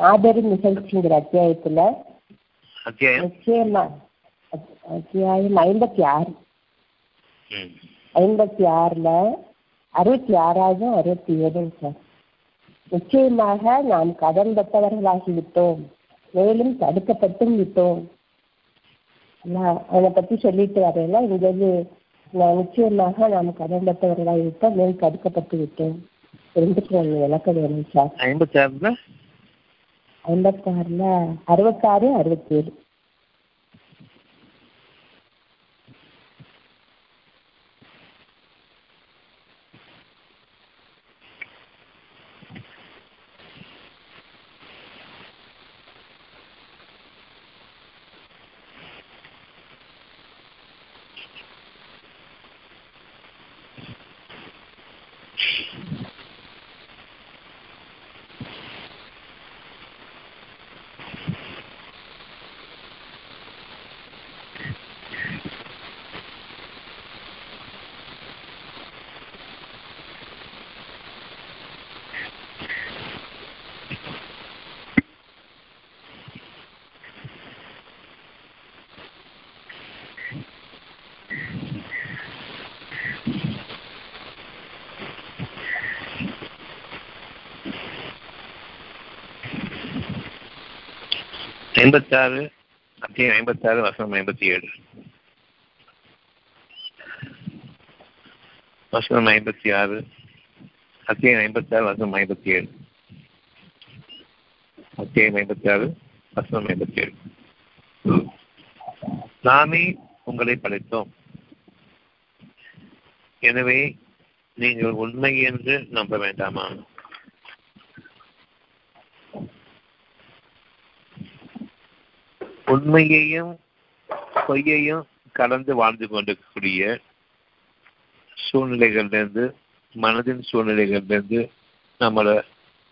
மாபெரும் நிகழ்ச்சிங்கிற அத்தியாயத்துல நிச்சயமா அத்- அத்தியாயம் ஐம்பத்தி ஆறு. ஐம்பத்தி ஆறுல அறுபத்தி ஆறாவது அறுபத்தி ஏழுங்க சார் நிச்சயமாக நாம் கடன் பட்டவர்களாகி விட்டோம் மேலும் தடுக்கப்பட்டும் விட்டோம் அதை பத்தி சொல்லிட்டு வரையில இங்கிருந்து நான் நிச்சயமாக நாம் கடன் பட்டவர்களாகி விட்டோம் மேலும் தடுக்கப்பட்டு விட்டோம் ஒன்று விளக்கம் வேணும் சார் ஐம்பத்தி ஆறுல ஐம்பத்தாறுல? அறுபத்தாறு அறுபத்தி ஐம்பத்தாறு அத்தியம் ஐம்பத்தாறு வசனம் ஐம்பத்தி ஏழு வசனம் ஐம்பத்தி ஆறு அத்தியம் ஐம்பத்தாறு வசனம் ஐம்பத்தி ஏழு அத்தியம் ஐம்பத்தி ஆறு வசனம் ஐம்பத்தி ஏழு நாமே உங்களை படைத்தோம். எனவே நீங்கள் உண்மை என்று நம்ப வேண்டாமா? உண்மையையும் பொய்யையும் கலந்து வாழ்ந்து கொண்டிருக்கக்கூடிய சூழ்நிலைகள்லேருந்து மனதின் சூழ்நிலைகள்லேருந்து நம்மளை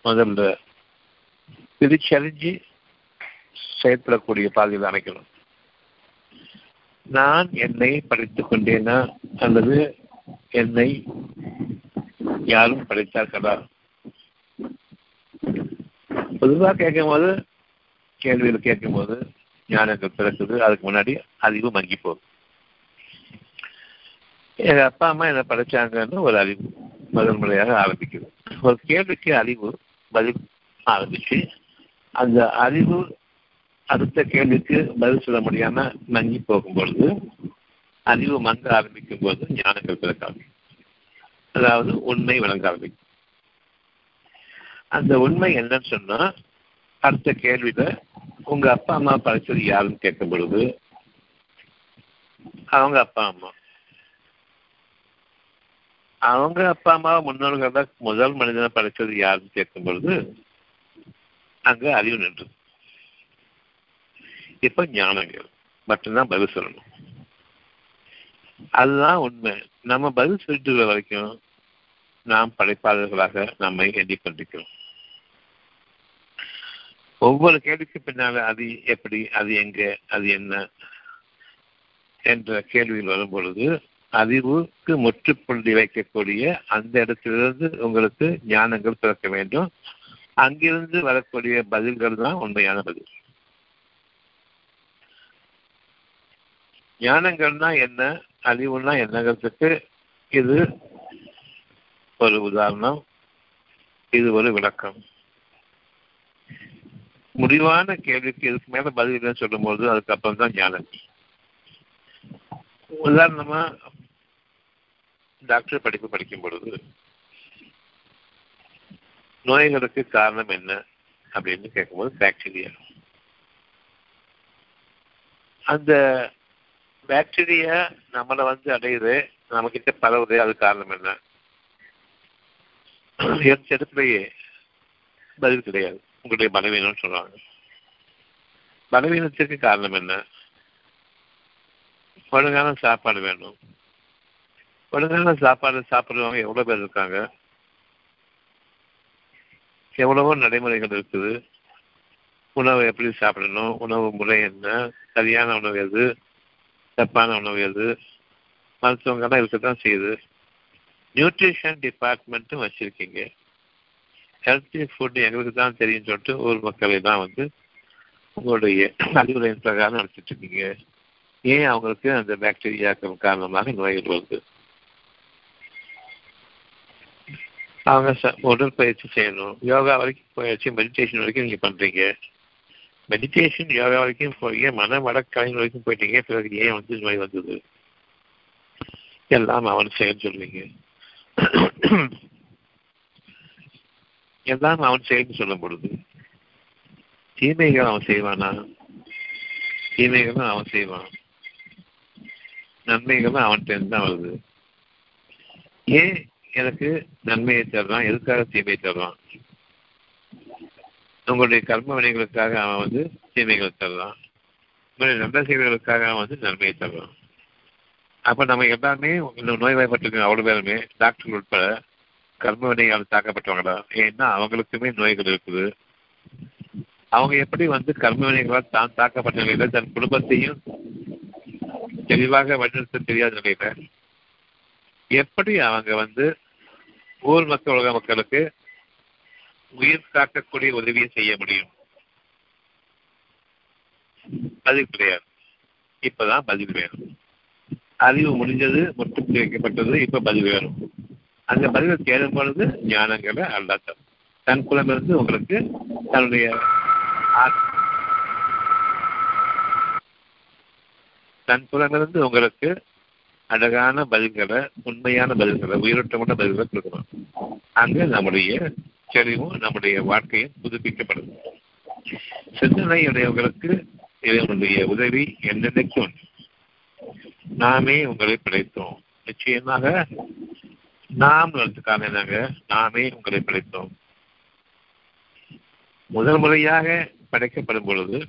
முதல்ல பிரிச்சறிஞ்சு செயல்படக்கூடிய பாதையில் அமைக்கணும். நான் என்னை படித்துக் கொண்டேனா அல்லது என்னை யாரும் படித்தார்களா? பொதுவாக கேட்கும்போது கேள்வியில் கேட்கும்போது ஞானங்கள் பிறக்குது அதுக்கு முன்னாடி அறிவு மங்கி போகுது. எங்க அப்பா அம்மா என்ன படைச்சாங்கன்னு ஒரு அறிவு முதல் முறையாக ஆரம்பிக்குது. ஒரு கேள்விக்கு அறிவு பதில் ஆரம்பிச்சு அந்த அறிவு அடுத்த கேள்விக்கு பதில் சொல்ல முடியாம மங்கி போகும் பொழுது அறிவு மங்க ஆரம்பிக்கும் போது ஞானங்கள் பிறக்க ஆரம்பிக்கும். அதாவது உண்மை விளங்க ஆரம்பிக்கும். அந்த உண்மை என்னன்னு சொன்னா அடுத்த கேள்வியில உங்க அப்பா அம்மா படைச்சது யாருன்னு கேட்கும் பொழுது அவங்க அப்பா அம்மா. அவங்க அப்பா அம்மா முன்னோர்கள் தான் முதல் மனிதனை படைச்சது யாருன்னு கேட்கும் பொழுது அங்க அறிவு நின்று இப்ப ஞானங்கள் மட்டும்தான் பதில் சொல்லணும். அதுதான் உண்மை. நம்ம பதில் சொல்லிட்டு வரைக்கும் நாம் படைப்பாளர்களாக நம்மை எண்ணிக்கொண்டிருக்கிறோம் ஒவ்வொரு கேள்விக்கு பின்னால அது எப்படி அது எங்க அது என்ன என்ற கேள்வியில் வரும் பொழுது அறிவுக்கு முற்றுப்புள்ளி வைக்கக்கூடிய அந்த இடத்திலிருந்து உங்களுக்கு ஞானங்கள் பிறக்க வேண்டும். அங்கிருந்து வரக்கூடிய பதில்கள் தான் உண்மையான பதில். ஞானங்கள்னா என்ன அறிவுனா என்னங்கிறதுக்கு இது ஒரு உதாரணம் இது ஒரு விளக்கம். முடிவான கேள்விக்கு இதுக்கு மேல பதில் இல்லைன்னு சொல்லும்போது அதுக்கப்புறம் தான் ஞானம். உதாரணமா டாக்டர் படிப்பு படிக்கும் பொழுது நோய்களுக்கு காரணம் என்ன அப்படின்னு கேட்கும்போது பாக்டீரியா அந்த பாக்டீரியா நம்மளை வந்து அடையுது நம்ம கிட்ட பரவுது அது காரணம் என்ன? எடுத்துலயே பதில் கிடையாது. உங்களுடைய பலவீனம்னு சொல்றாங்க பலவீனத்திற்கு காரணம் என்ன? ஒழுங்கான சாப்பாடு வேணும் ஒழுங்கான சாப்பாடு சாப்பிடுறவங்க எவ்வளோ பேர் இருக்காங்க? எவ்வளவோ நடைமுறைகள் இருக்குது. உணவு எப்படி சாப்பிடணும்? உணவு முறை என்ன? சரியான உணவு எது? தப்பான உணவு எது? மருத்துவங்கள்லாம் இருக்கத்தான் செய்யுது. நியூட்ரிஷன் டிபார்ட்மெண்ட்டும் வச்சுருக்கீங்க. ஹெல்த்தி ஃபுட் எங்களுக்கு தான் தெரியும் சொல்லிட்டு ஊர் மக்களை தான் வந்து உங்களுடைய அறிவுரையின் பிரகாரம் நடத்திட்டு இருக்கீங்க. ஏன் அவங்களுக்கு அந்த பாக்டீரியாக்கள் காரணமாக நோய்கள் வருது? அவங்க உடற்பயிற்சி செய்யணும். யோகா வரைக்கும் போயாச்சு மெடிடேஷன் வரைக்கும் நீங்க பண்றீங்க. மெடிடேஷன் யோகா வரைக்கும் போய் மன வடக்கலைஞர் வரைக்கும் போயிட்டீங்க பிறகு ஏன் வந்து நோய் வந்தது? எல்லாம் அவன் செயல் சொல்றீங்க. எல்லாம் அவன் செயல்னு சொல்லும் பொழுது தீமைகள் அவன் செய்வானா? தீமைகளும் அவன் செய்வான். நன்மைகளும் அவன்கிட்ட தான் வருது. ஏன் எனக்கு நன்மையை தர்றான் எதுக்காக தீமையை தர்றான் உங்களுடைய கர்ம வினைகளுக்காக அவன் வந்து தீமைகளை தர்றான் உங்களுடைய நல்ல செயல்களுக்காக அவன் வந்து நன்மையை தர்றான் அப்ப நம்ம எல்லாமே இந்த நோய்வாய்ப்பட்டிருக்கோம் அவ்வளவு பேருமே டாக்டர்கள் உட்பட கர்மவினையால் தாக்கப்பட்டவங்களா? ஏன்னா அவங்களுக்குமே நோய்கள் இருக்குது. அவங்க எப்படி வந்து கர்மவினைகளால் தான் தாக்கப்பட்ட நிலையில தன் குடும்பத்தையும் தெளிவாக வழிநடத்த தெரியாத நிலையில எப்படி அவங்க வந்து ஊர் மக்கள் உலக மக்களுக்கு உயிர் காக்கக்கூடிய உதவியை செய்ய முடியும்? பதில் கிடையாது. இப்பதான் பதில் வேணும். அறிவு முடிஞ்சது முற்றுப்புள்ளி வைக்கப்பட்டது இப்ப பதில் வேணும். அந்த பதிலை தேடும் பொழுது ஞானங்களை அல்லாத தன் குலமிருந்து உங்களுக்கு தன்னுடைய தன் புலமிருந்து உங்களுக்கு அழகான பதில்களை உண்மையான பதில்களை உயிரோட்டமான பதில்களை கொடுக்கணும். அங்க நம்முடைய செறிவும் நம்முடைய வாழ்க்கையும் புதுப்பிக்கப்படும் சிந்தனை உடையவர்களுக்கு இதனுடைய உதவி என்னென்னைக்கும் நாமே உங்களை படைத்தோம். நிச்சயமாக நாம் காரணம் என்னங்க? நாமே உங்களை படைத்தோம் முதல் முறையாக படைக்கப்படும் பொழுது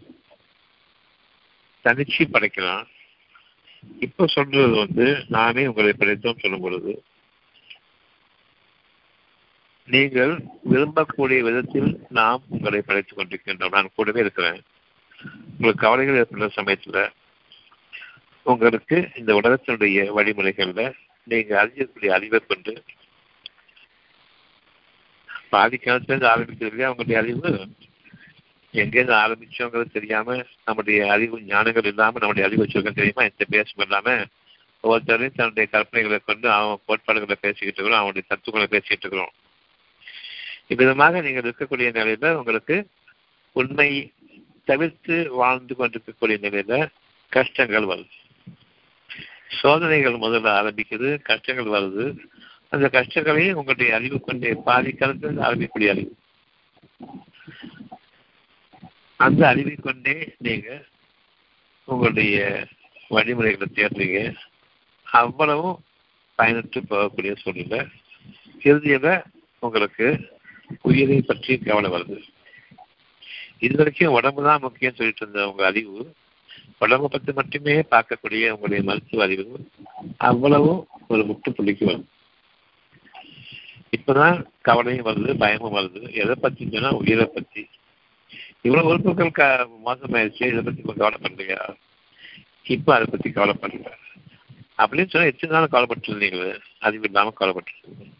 தனிச்சு படைக்கலாம். இப்ப சொல்றது வந்து நாமே உங்களை படைத்தோம் சொல்லும் பொழுது நீங்கள் விரும்பக்கூடிய விதத்தில் நாம் உங்களை படைத்துக் கொண்டிருக்கின்றோம். நான் கூடவே இருக்கிறேன். உங்களுக்கு கவலைகள் ஏற்படுற சமயத்துல உங்களுக்கு இந்த உலகத்தினுடைய வழிமுறைகள்ல நீங்கள் அறிஞர்களுடைய அறிவை கொண்டு பாதி காலத்துல ஆரம்பிக்கிறது இல்லையா அவங்களுடைய அறிவு எங்கேருந்து ஆரம்பிச்சோங்கிறது தெரியாம நம்முடைய அறிவு ஞானங்கள் இல்லாம நம்முடைய அறிவு வச்சிருக்கோம் தெரியுமா? எந்த பேசும் இல்லாம ஒவ்வொருத்தரையும் தன்னுடைய கற்பனைகளை கொண்டு அவன் கோட்பாடுகளை பேசிக்கிட்டு இருக்கிறோம் அவனுடைய தத்துவங்களை பேசிக்கிட்டு இருக்கிறோம். இவ்விதமாக நீங்கள் இருக்கக்கூடிய நிலையில உங்களுக்கு உண்மை தவிர்த்து வாழ்ந்து கொண்டிருக்கக்கூடிய நிலையில கஷ்டங்கள் வருது சோதனைகள் முதல்ல ஆரம்பிக்குது கஷ்டங்கள் வருது. அந்த கஷ்டங்களையும் உங்களுடைய அறிவு கொண்டே பாதி காலத்தில் ஆரம்பிக்கக்கூடிய அறிவு. அந்த அறிவை கொண்டே நீங்க உங்களுடைய வழிமுறைகளை தேடுறீங்க. அவ்வளவும் பயனற்று போகக்கூடிய சூழ்நிலை. இறுதியில உங்களுக்கு உயிரை பற்றி கவலை வருது. இது வரைக்கும் உடம்பு தான் முக்கியம் சொல்லிட்டு இருந்த உங்க அறிவு உடம்ப பற்றி மட்டுமே பார்க்கக்கூடிய உங்களுடைய மருத்துவ அறிவு அவ்வளவும் ஒரு முட்டுப்புள்ளிக்கு வரும். இப்பதான் கவலையும் வருது பயமும் வருது. எதை பத்தி சொன்னா உயிரை பத்தி. இவ்வளவு உறுப்புகள் க மோசமாயிருச்சு இதை பத்தி இப்ப கவலைப்படுறீங்க இப்ப அதை பத்தி கவலைப்படுறீங்க அப்படின்னு சொன்னா எத்தனை நாள் கவலைப்பட்டு இருந்தீங்களே அறிவு இல்லாம கவலைப்பட்டு இருந்தீங்க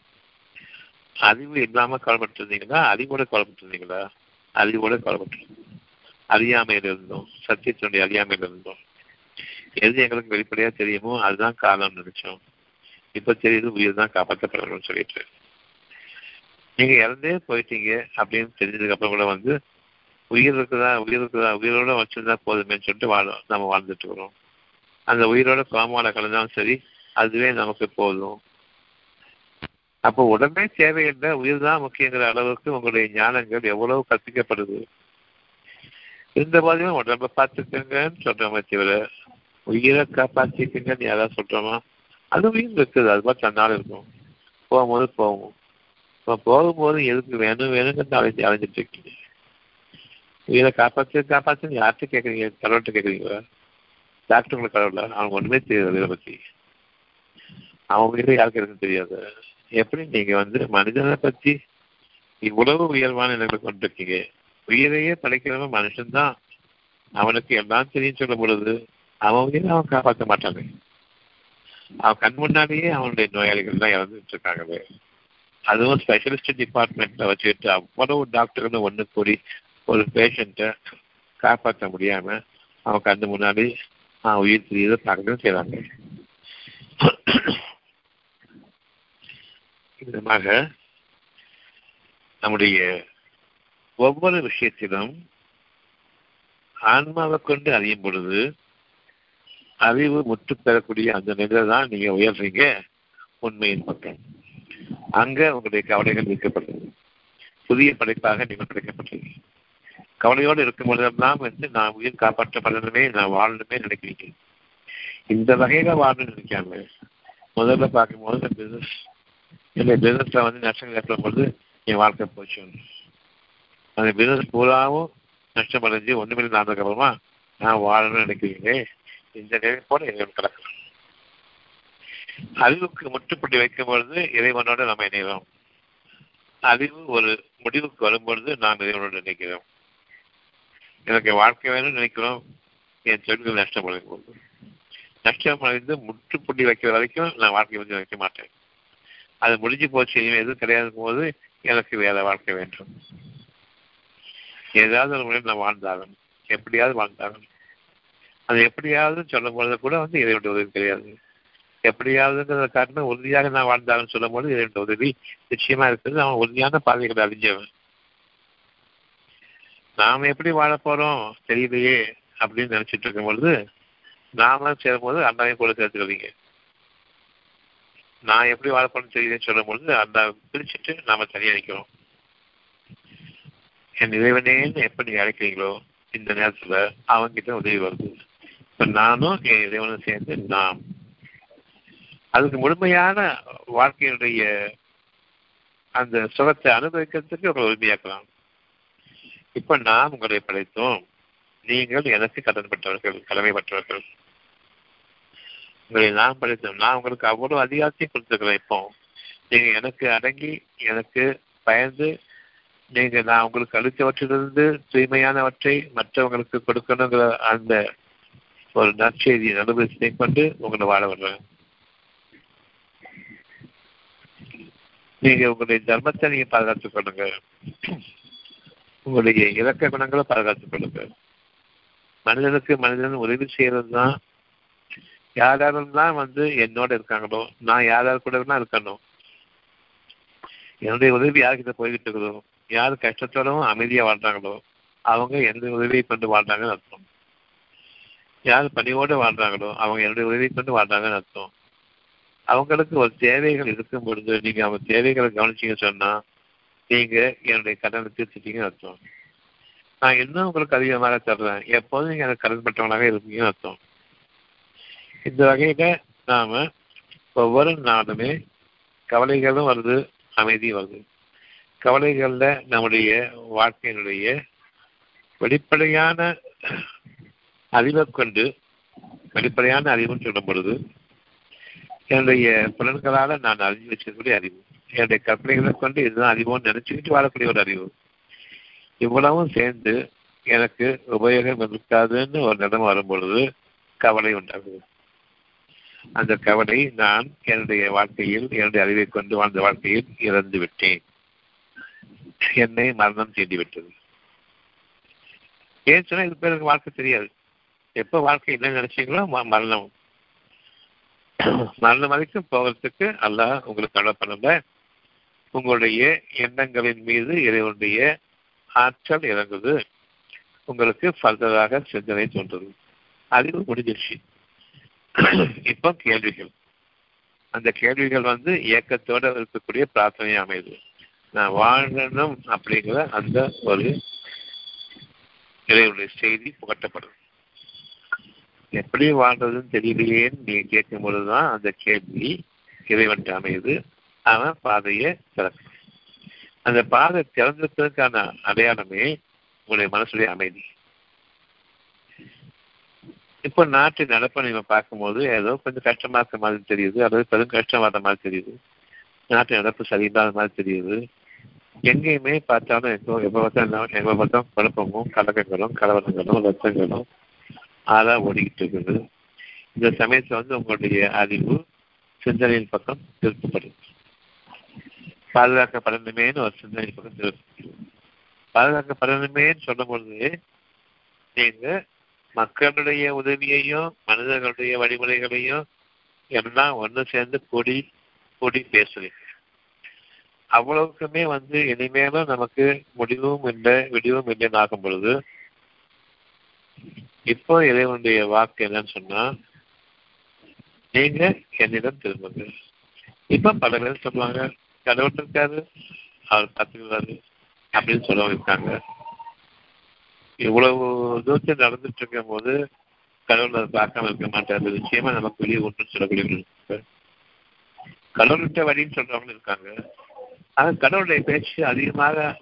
அறிவு இல்லாம கவலைப்பட்டு இருந்தீங்களா அறிவோட கவலைப்பட்டு இருந்தீங்களா அறிவோட கவலைப்பட்டு இருந்தோம் சத்தியத்தினுடைய அறியாமையில் இருந்தோம் எது எங்களுக்கு வெளிப்படையா தெரியுமோ அதுதான் காலம் நினைச்சோம் இப்ப தெரியுது உயிர் தான் காப்பாற்றப்படணும்னு சொல்லிட்டு. நீங்க இறந்தே போயிட்டீங்க அப்படின்னு தெரிஞ்சதுக்கு அப்புறம் கூட வந்து உயிர் இருக்குதா உயிர் இருக்குதா உயிரோட வச்சிருந்தா போதுமேன்னு சொல்லிட்டு வாழ நம்ம வாழ்ந்துட்டு இருக்கிறோம். அந்த உயிரோட கோமால கலந்தாலும் சரி அதுவே நமக்கு போதும். அப்போ உடனே தேவையில்லை உயிர் தான் முக்கியங்கிற அளவுக்கு உங்களுடைய ஞானங்கள் எவ்வளவு கற்பிக்கப்படுது? இந்த போதையும் உடம்ப பார்த்துக்கங்கன்னு சொல்றோமே தவிர உயிரை காப்பாற்றிக்கங்கன்னு யாராவது சொல்றோமா அது உயிர் இருக்குது அது மாதிரி தன்னால் இருக்கும். போகும்போது போகும். இப்போ போகும்போது எதுக்கு வேணும் வேணுங்கிறது அழைச்சி அழைஞ்சிட்டு இருக்கீங்க உயிரை காப்பாற்று காப்பாற்றுன்னு யார்கிட்ட கேட்குறீங்க கடவுள்கிட்ட கேட்குறீங்களா டாக்டருங்களை கடவுள? அவங்க ஒன்றுமே தெரியாது இதை பற்றி அவங்க உயிரை யாருக்கு இருக்குன்னு தெரியாது. எப்படி நீங்கள் வந்து மனிதனை பற்றி இவ்வளவு உயர்வான நிலைமை கொண்டிருக்கீங்க உயிரையே படைக்கிறவன் மனுஷன்தான். அவனுக்கு எல்லாம் தெரியும் சொல்லும் பொழுது அவன் உயிரை அவன் காப்பாற்ற மாட்டானே. அவன் கண் முன்னாடியே அவனுடைய நோயாளிகள் தான் இறந்துட்டு இருக்காங்களே அதுவும் ஸ்பெஷலிஸ்ட் டிபார்ட்மெண்ட்ல வச்சுக்கிட்டு அவ்வளவு டாக்டர்கள் ஒன்று கூடி ஒரு பேஷண்ட்டை காப்பாற்ற முடியாம அவன் கண்ணு முன்னாடி அவன் உயிர் தெரியுத தாக்கணும் செய்றாங்க. விதமாக நம்முடைய ஒவ்வொரு விஷயத்திலும் ஆன்மாவை கொண்டு அறியும் பொழுது அறிவு முற்று பெறக்கூடிய அந்த நிலை தான் நீங்க உயர்றீங்க உண்மையின் பக்கம். அங்க உங்களுடைய கவலைகள் நீக்கப்படுது புதிய படைப்பாக நீங்கள் படைக்கப்பட்டீங்க கவலையோடு இருக்கும் பொழுதெல்லாம் வந்து நான் உயிர் காப்பாற்றப்படணுமே நான் வாழணுமே நினைக்கிறீங்க இந்த வகையில வாழணும்னு நினைக்காம முதல்ல பார்க்கும்போது பிசினஸ் என்னுடைய பிசினஸ்ல வந்து நஷ்டங்கள் ஏற்படும் பொழுது என் வாழ்க்கை போச்சு. அந்த பிசினஸ் பூராவும் நஷ்டம் அடைஞ்சு ஒண்ணுமே அப்புறமா நான் வாழணும்னு நினைக்கிறீங்க இந்த நிலை போல இறைவன் கிடக்கணும் அறிவுக்கு முற்றுப்புள்ளி வைக்கும் பொழுது நாம் நம்ம இணைகிறோம் அறிவு ஒரு முடிவுக்கு வரும்பொழுது நாம் இறைவனோடு நினைக்கிறோம் எனக்கு வாழ்க்கை வேணும்னு நினைக்கிறோம் என் தொழில்கள் நஷ்டம் அடையும் போது. நஷ்டம் அடைந்து முற்றுப்புள்ளி வைக்கிற வரைக்கும் நான் வாழ்க்கை வந்து வைக்க மாட்டேன். அது முடிஞ்சு போச்சு இனிமேல் எதுவும் கிடையாது போது எனக்கு வேற வாழ்க்கை வேண்டும். ஏதாவது ஒரு முறையில் நான் வாழ்ந்தாகணும் எப்படியாவது வாழ்ந்தாகணும் அது எப்படியாவது சொல்லும் பொழுது கூட வந்து இறைவனுடைய உதவி கிடையாது. எப்படியாவதுங்கிற காரணம் உறுதியாக நான் வாழ்ந்தாலும் சொல்லும் போது இறைவனுடைய உதவி நிச்சயமா இருக்கிறது. அவன் உறுதியான பாதைகளை அறிஞ்சவன் நாம் எப்படி வாழ போறோம் தெரியலையே அப்படின்னு நினைச்சிட்டு இருக்கும் பொழுது நாம சேரும் போது அண்ணாவையும் கூட சேர்த்துக்கிறீங்க நான் எப்படி வாழ தெரியுதுன்னு தெரியலன்னு சொல்லும் பொழுது அந்த பிரிச்சுட்டு நாம தனியாக நிற்கிறோம் என் இறைவனேன்னு எப்படி நீங்க அழைக்கிறீங்களோ இந்த நேரத்துல அவங்கிட்ட உதவி வருது. இப்ப நானும் என் இறைவனும் சேர்ந்து நாம். அதுக்கு முழுமையான வாழ்க்கையினுடைய அந்த சுகத்தை அனுபவிக்கிறதுக்கு உங்களை உரிமையாக்கலாம். இப்ப நாம் உங்களை படைத்தோம். நீங்கள் எனக்கு கடன்பட்டவர்கள் கடமைப்பட்டவர்கள் உங்களை நான் படைத்தோம். நான் உங்களுக்கு அவ்வளவு அதிகாரத்தையும் கொடுத்துருக்கிறேன் இப்போ. நீங்க எனக்கு அடங்கி எனக்கு பயந்து நீங்க நான் உங்களுக்கு அளித்தவற்றிலிருந்து தூய்மையானவற்றை மற்றவங்களுக்கு கொடுக்கணுங்கிற அந்த ஒரு நற்செய்தியை அனுபவத்தை கொண்டு உங்களை வாழ வர்றேன் நீங்க உங்களுடைய தர்மத்தை நீங்க பாதுகாத்துக் கொள்ளுங்க. உங்களுடைய இலக்க குணங்களை பாதுகாத்துக் கொள்ளுங்க. மனிதனுக்கு மனிதன் உதவி செய்யறது தான் யார் யாரெல்லாம் வந்து என்னோட இருக்காங்களோ நான் யார் யார் கூட இருக்கணும். என்னுடைய உதவி யார்கிட்ட போய்கிட்டு இருக்கிறோம் யார் கஷ்டத்தோடவும் அமைதியா வாழ்றாங்களோ அவங்க எந்த உதவியை கொண்டு வாழ்றாங்கன்னு அர்த்தம். யார் பணியோடு வாழ்றாங்களோ அவங்க என்னுடைய உதவியை கொண்டு வாழ்றாங்கன்னு அர்த்தம். அவங்களுக்கு ஒரு தேவைகள் இருக்கும் பொழுது நீங்க அவங்க தேவைகளை கவனிச்சீங்க சொன்னா நீங்க என்னுடைய கடனை தீர்த்துட்டீங்கன்னு அர்த்தம். நான் இன்னும் உங்களுக்கு அதிகமாக தர்றேன். எப்போதும் நீங்க எனக்கு கடன் பட்டவங்களாக இருப்பீங்கன்னு அர்த்தம். இந்த வகையில நாம ஒவ்வொரு நாளுமே கவலைகளும் வருது அமைதியும் வருது. கவலைகள்ல நம்முடைய வாழ்க்கையினுடைய வெளிப்படையான அறிவை கொண்டு வெளிப்படையான அறிவுன்னு சொல்லும் பொழுது என்னுடைய புலன்களால் நான் அறிஞ்சு வச்சிருக்கக்கூடிய அறிவு. என்னுடைய கற்பனைகளை கொண்டு இதுதான் அறிவோன்னு நினைச்சுக்கிட்டு வாழக்கூடிய ஒரு அறிவு. இவ்வளவும் சேர்ந்து எனக்கு உபயோகம் இருக்காதுன்னு ஒரு நிலம் வரும் பொழுது கவலை உண்டாகுது. அந்த கவலை நான் என்னுடைய வாழ்க்கையில் என்னுடைய அறிவை கொண்டு வாழ்ந்த வாழ்க்கையில் இறந்து விட்டேன் என்னை மரணம் தேடி ஏன் சொன்னா இது பேருக்கு வாழ்க்கை தெரியாது. எப்ப வாழ்க்கை என்ன நினைச்சீங்களோ மரணம். மரணம் வரைக்கும் போகிறதுக்கு அல்லாஹ் உங்களுக்கு அலோ பண்ணல உங்களுடைய எண்ணங்களின் மீது இறைவனுடைய ஆற்றல் இறங்குது. உங்களுக்கு ஃபர்தராக சிந்தனை தோன்றுது அறிவு முடிஞ்சிருச்சு. இப்போ கேள்விகள். அந்த கேள்விகள் வந்து இயக்கத்தோட இருக்கக்கூடிய பிரார்த்தனை அமையுது. நான் வாழணும் அப்படிங்கிற அந்த ஒரு இறைவனுடைய செய்தி புகட்டப்படும் எப்படி வாழ்றதுன்னு தெரியலையேன்னு நீங்க கேட்கும் பொழுதுதான் அந்த கேள்வி இறைவன் அமையுது. அவன் பாதையை திறக்கும் அந்த பாதை திறந்திருக்கிறதுக்கான அடையாளமே உங்களுடைய மனசுடைய அமைதி. இப்போ நாட்டு நடப்பை நீங்க பார்க்கும்போது ஏதோ கொஞ்சம் கஷ்டமா இருக்க மாதிரி தெரியுது அல்லது பெரும் கஷ்டமாத மாதிரி தெரியுது. நாட்டு நடப்பு சரியில்லாத மாதிரி தெரியுது. எங்கேயுமே பார்த்தாலும் எப்போ எப்போ பார்த்தாலும் எப்போ பார்த்தாலும் குழப்பமும் கலக்கங்களும் கலவரங்களும் ரத்தங்களும் ஆளாக ஓடிக்கிட்டு இருக்குது. இந்த சமயத்தில் வந்து உங்களுடைய அறிவு சிந்தனையின் பக்கம் திருப்பப்படுது பாதுகாக்கப்படணுமேனு ஒரு சிந்தனை பக்கத்தில் பாதுகாக்கப்படணுமேன்னு சொல்லும் பொழுது நீங்கள் மக்களுடைய உதவியையும் மனிதர்களுடைய வழிமுறைகளையும் எல்லாம் ஒன்று சேர்ந்து கூடி கூடி பேசுறீங்க அவ்வளவுக்குமே வந்து இனிமேலும் நமக்கு முடிவும் இல்லை விடிவும் இல்லைன்னு ஆகும் பொழுது இப்போ இறைவனுடைய வாக்கு என்னன்னு சொன்னா நீங்க என்னிடம் திரும்புங்க இப்ப பல பேர் சொல்லுவாங்க கடவுள் இருக்காரு அவர் பார்த்துக்கிறாரு அப்படின்னு சொல்லுவாங்க இருக்காங்க இவ்வளவு தூரத்தில் நடந்துட்டு இருக்கும் போது கடவுள் அதை பார்க்காம இருக்க மாட்டாரு. நிச்சயமா நமக்கு வெளியே ஒன்று சொல்லக்கூடிய கடவுள்கிட்ட வழின்னு சொல்றவங்க இருக்காங்க. ஆக கடவுளுடைய பேச்சு அதிகமாக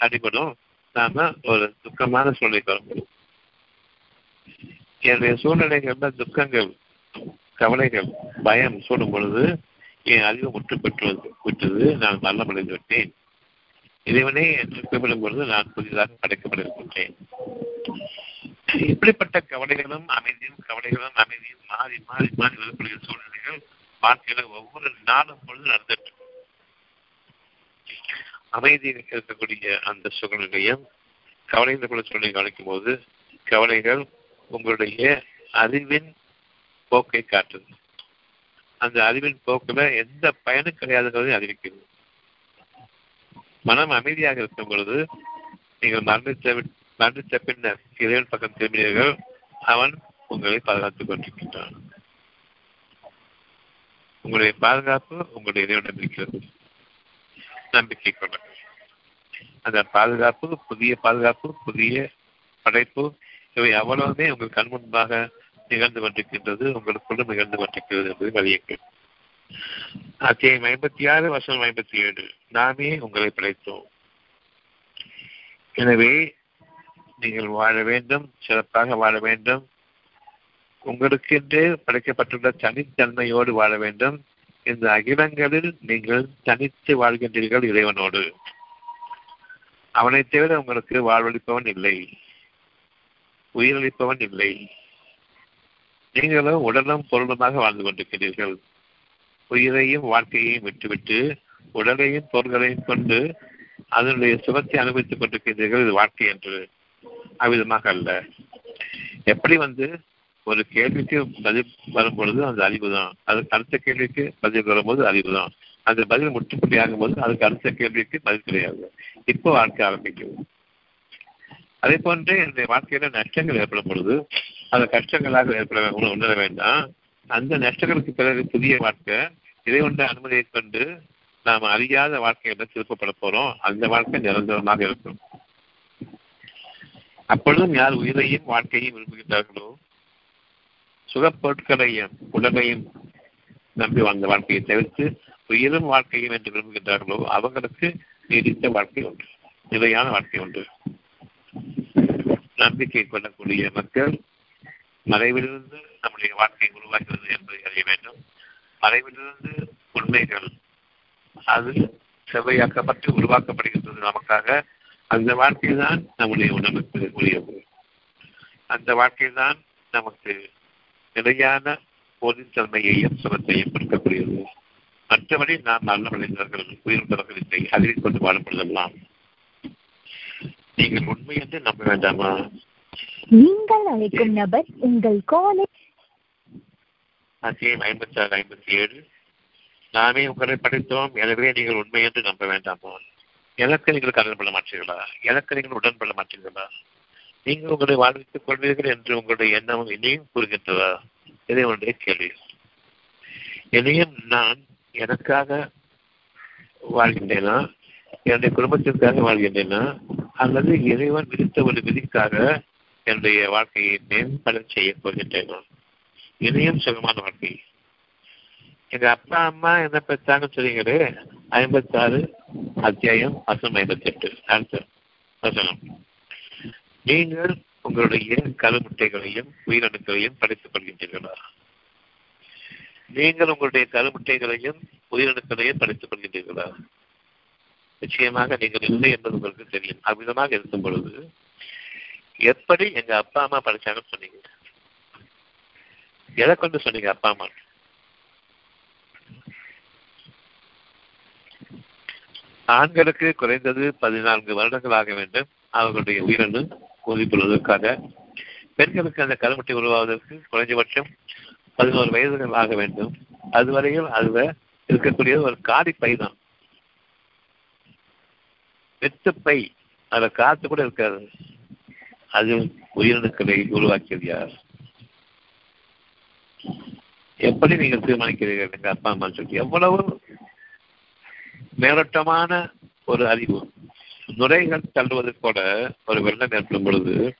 அடிபடும் நாம ஒரு துக்கமான சூழ்நிலைக்கு வர முடியும். என்னுடைய சூழ்நிலைகள்ல துக்கங்கள் கவலைகள் பயம் சூடும் பொழுது என் அறிவு முற்று பெற்று விட்டது. நான் மரணமடைந்து விட்டேன். இறைவனே என்று பொழுது நான் புதிதாக படைக்கப்பட்டிருக்கின்றேன் இப்படிப்பட்ட கவலைகளும் அமைதியும் கவலைகளும் அமைதியும் மாறி மாறி மாறி வரக்கூடிய சூழ்நிலைகள் வாழ்க்கையில ஒவ்வொரு நாளும் பொழுது நடந்துட்டு அமைதியில் இருக்கக்கூடிய அந்த சூழ்நிலையும் கவலை கூட சூழ்நிலை கவனிக்கும் போது கவலைகள் உங்களுடைய அறிவின் போக்கை காட்டுது. அந்த அறிவின் போக்குல எந்த பயனும் கிடையாதுங்கிறதையும் அறிவிக்கிறது மனம் அமைதியாக இருக்கும் பொழுது நீங்கள் மரணித்த மரணித்த பின்னர் இறைவன் பக்கம் திரும்பினீர்கள் அவன் உங்களை பாதுகாத்துக் கொண்டிருக்கின்றான். உங்களுடைய பாதுகாப்பு உங்களுடைய இறைவனிடம் இருக்கிறது நம்பிக்கை கொள்ள அந்த பாதுகாப்பு புதிய பாதுகாப்பு புதிய படைப்பு இவை அவ்வளவுமே உங்கள் கண் முன்பாக நிகழ்ந்து கொண்டிருக்கின்றது உங்களுக்குள்ளும் நிகழ்ந்து கொண்டிருக்கிறது என்பது வலியுங்கள் அத்தியாயம் ஐம்பத்தி ஆறு வருஷம் ஐம்பத்தி ஏழு. நாமே உங்களை படைத்தோம். எனவே நீங்கள் வாழ வேண்டும் சிறப்பாக வாழ வேண்டும். உங்களுக்கென்றே படைக்கப்பட்டுள்ள தனித்தன்மையோடு வாழ வேண்டும். இந்த அகிலங்களில் நீங்கள் தனித்து வாழ்கின்றீர்கள் இறைவனோடு. அவனை தவிர உங்களுக்கு வாழ்வளிப்பவன் இல்லை. உயிரளிப்பவன் இல்லை. நீங்களும் உடலும் பொருளுமாக வாழ்ந்து கொண்டிருக்கிறீர்கள். உயிரையும் வாழ்க்கையையும் விட்டுவிட்டு உடலையும் பொருள்களையும் கொண்டு அதனுடைய சுகத்தை அனுபவித்துக் கொண்டிருக்கிறீர்கள் இது வாழ்க்கை என்று. அவ்விதமாக அல்ல. எப்படி வந்து ஒரு கேள்விக்கு பதில் வரும்பொழுது அது அந்த அறிவு தான் அதுக்கு அடுத்த கேள்விக்கு பதில் வரும்போது அறிவு தான் அந்த பதில் முற்றுப்புள்ளி ஆகும்போது அதுக்கு அடுத்த கேள்விக்கு பதில் கிடையாது. இப்போ வாழ்க்கை ஆரம்பிக்கும் அதே போன்றே என்னுடைய வாழ்க்கையில நஷ்டங்கள் ஏற்படும் பொழுது அந்த கஷ்டங்களாக ஏற்பட உணர வேண்டாம். அந்த நஷ்டங்களுக்கு பிறகு புதிய வாழ்க்கை இதை ஒன்ற அனுமதியை கொண்டு நாம் அறியாத வாழ்க்கையில திருப்பப்பட போறோம். அந்த வாழ்க்கை நிரந்தரமாக இருக்கும். அப்பொழுதும் யார் உயிரையும் வாழ்க்கையும் விரும்புகின்றார்களோ? சுகப்பொருட்களையும் உடலையும் நம்பி வாழ்ந்த வாழ்க்கையை தவிர்த்து உயிரும் வாழ்க்கையும் என்று விரும்புகின்றார்களோ அவர்களுக்கு நீடித்த வாழ்க்கை உண்டு. நிலையான வாழ்க்கை உண்டு. நம்பிக்கை கொள்ளக்கூடிய மக்கள் மறைவிலிருந்து நம்முடைய வாழ்க்கை உருவாகிறது என்பதை அறிய வேண்டும். மறைவிலிருந்து உண்மைகள் அது செவ்வையாக்கப்பட்டு உருவாக்கப்படுகின்றது நமக்காக. அந்த வாழ்க்கை தான் நம்முடைய உணவுக்கு உரியது. அந்த வாழ்க்கை தான் நமக்கு நிலையான பொதுத்தன்மையையும் சுகத்தையும் கொடுக்கக்கூடியது. மற்றபடி நாம் நல்ல மனிதர்கள் உயிர் பிறக்கவில்லை அறிவிக் கொண்டு வாழப்படுதெல்லாம் நீங்கள் உண்மை என்று நம்ப வேண்டாமா? நீங்கள் அழைக்கும் நபர் உங்கள் காலை அத்தியம் ஐம்பத்தி ஆறு ஐம்பத்தி ஏழு நாமே உங்களை படைத்தோம். எனவே நீங்கள் உண்மை என்று நம்ப வேண்டாமா? எனக்கு நீங்கள் கடன் பண்ண மாட்டீர்களா? எனக்கு நீங்கள் உடன்பட மாட்டீர்களா? நீங்கள் உங்களை வாழ்வித்துக் கொள்வீர்கள் என்று உங்களுடைய எண்ணம் இனியும் கூறுகின்றதா? இதை ஒன்றே கேள்வி. இனியும் நான் எனக்காக வாழ்கின்றேனா? என்னுடைய குடும்பத்திற்காக வாழ்கின்றேனா? அல்லது இறைவன் விதித்த ஒரு விதிக்காக என்னுடைய வாழ்க்கையை மேம்பட செய்ய போகின்றேனா? இனியும் சுகமான வாழ்க்கை. எங்க அப்பா அம்மா என்ன பெற்றாங்கன்னு சொன்னீங்களே ஐம்பத்தாறு அத்தியாயம் வசனம் ஐம்பத்தி எட்டு அடுத்த வசனம் நீங்கள் உங்களுடைய கருமுட்டைகளையும் உயிரணுக்களையும் படைத்துக் கொள்கின்றீர்களா நீங்கள் உங்களுடைய கருமுட்டைகளையும் உயிரணுக்களையும் படைத்துக் கொள்கின்றீர்களா நிச்சயமாக நீங்கள் இல்லை என்பது உங்களுக்கு தெரியும். அவ்விதமாக இருக்கும் பொழுது எப்படி எங்க அப்பா அம்மா படிச்சாங்கன்னு சொன்னீங்க? எதை கொண்டு சொன்னீங்க அப்பா அம்மா? ஆண்களுக்கு குறைந்தது பதினான்கு வருடங்கள் ஆக வேண்டும். அவர்களுடைய உயிரணு உறுதிப்படுவதற்காக பெண்களுக்கு அந்த கருமுட்டை உருவாவதற்கு குறைஞ்சபட்சம் பதினோரு வயதுகள் ஆக வேண்டும். அதுவரையில் அதுல இருக்கக்கூடிய ஒரு காடி பை தான். வெத்துப்பை அதுல காத்து கூட இருக்காது. அது உயிரணுக்களை உருவாக்கியது யார்? எப்படி நீங்கள் தீர்மானிக்கிறீர்கள்? எங்க அப்பா அம்மா சொல்லி எவ்வளவு மேலோட்டமான ஒரு அறிவு நுரைகள் தள்ளுவது கூட ஒரு வெள்ளம் ஏற்படும் பொழுது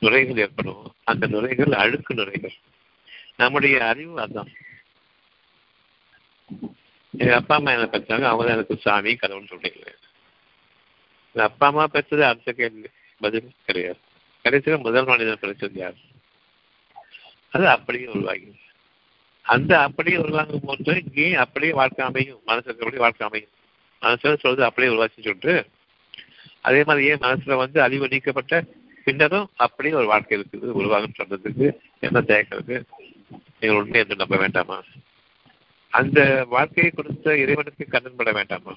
நுரைகள் ஏற்படும். அந்த நுரைகள் அழுக்கு நுரைகள். நம்முடைய அறிவு அதான். எங்க அப்பா அம்மா என்ன பெற்றாங்க அவங்க தான் எனக்கு சாமி கடவுள் சொல்றீங்க அப்பா அம்மா பெற்றது அடுத்த கேள்வி. பதில் கிடையாது. கடைசியில் முதல் மனிதன் பிரச்சனை யார்? அது அப்படியே உருவாகி அந்த அப்படியே உருவாகும் போது இங்கேயும் அப்படியே வாழ்க்கை அமையும்? மனசுக்கு அப்படியே வாழ்க்கை அமையும். மனசுல சொல்றது அப்படியே உருவாச்சு சொல்லிட்டு அதே மாதிரி ஏன் மனசுல வந்து அழிவு நீக்கப்பட்ட பின்னரும் அப்படியே ஒரு வாழ்க்கை இருக்குது உருவாகும் சொல்றதுக்கு என்ன தேக்கிறது நீங்கள் உண்மை என்று நம்ப வேண்டாமா? அந்த வாழ்க்கையை கொடுத்த இறைவனுக்கு கண்ணன் பட வேண்டாமா?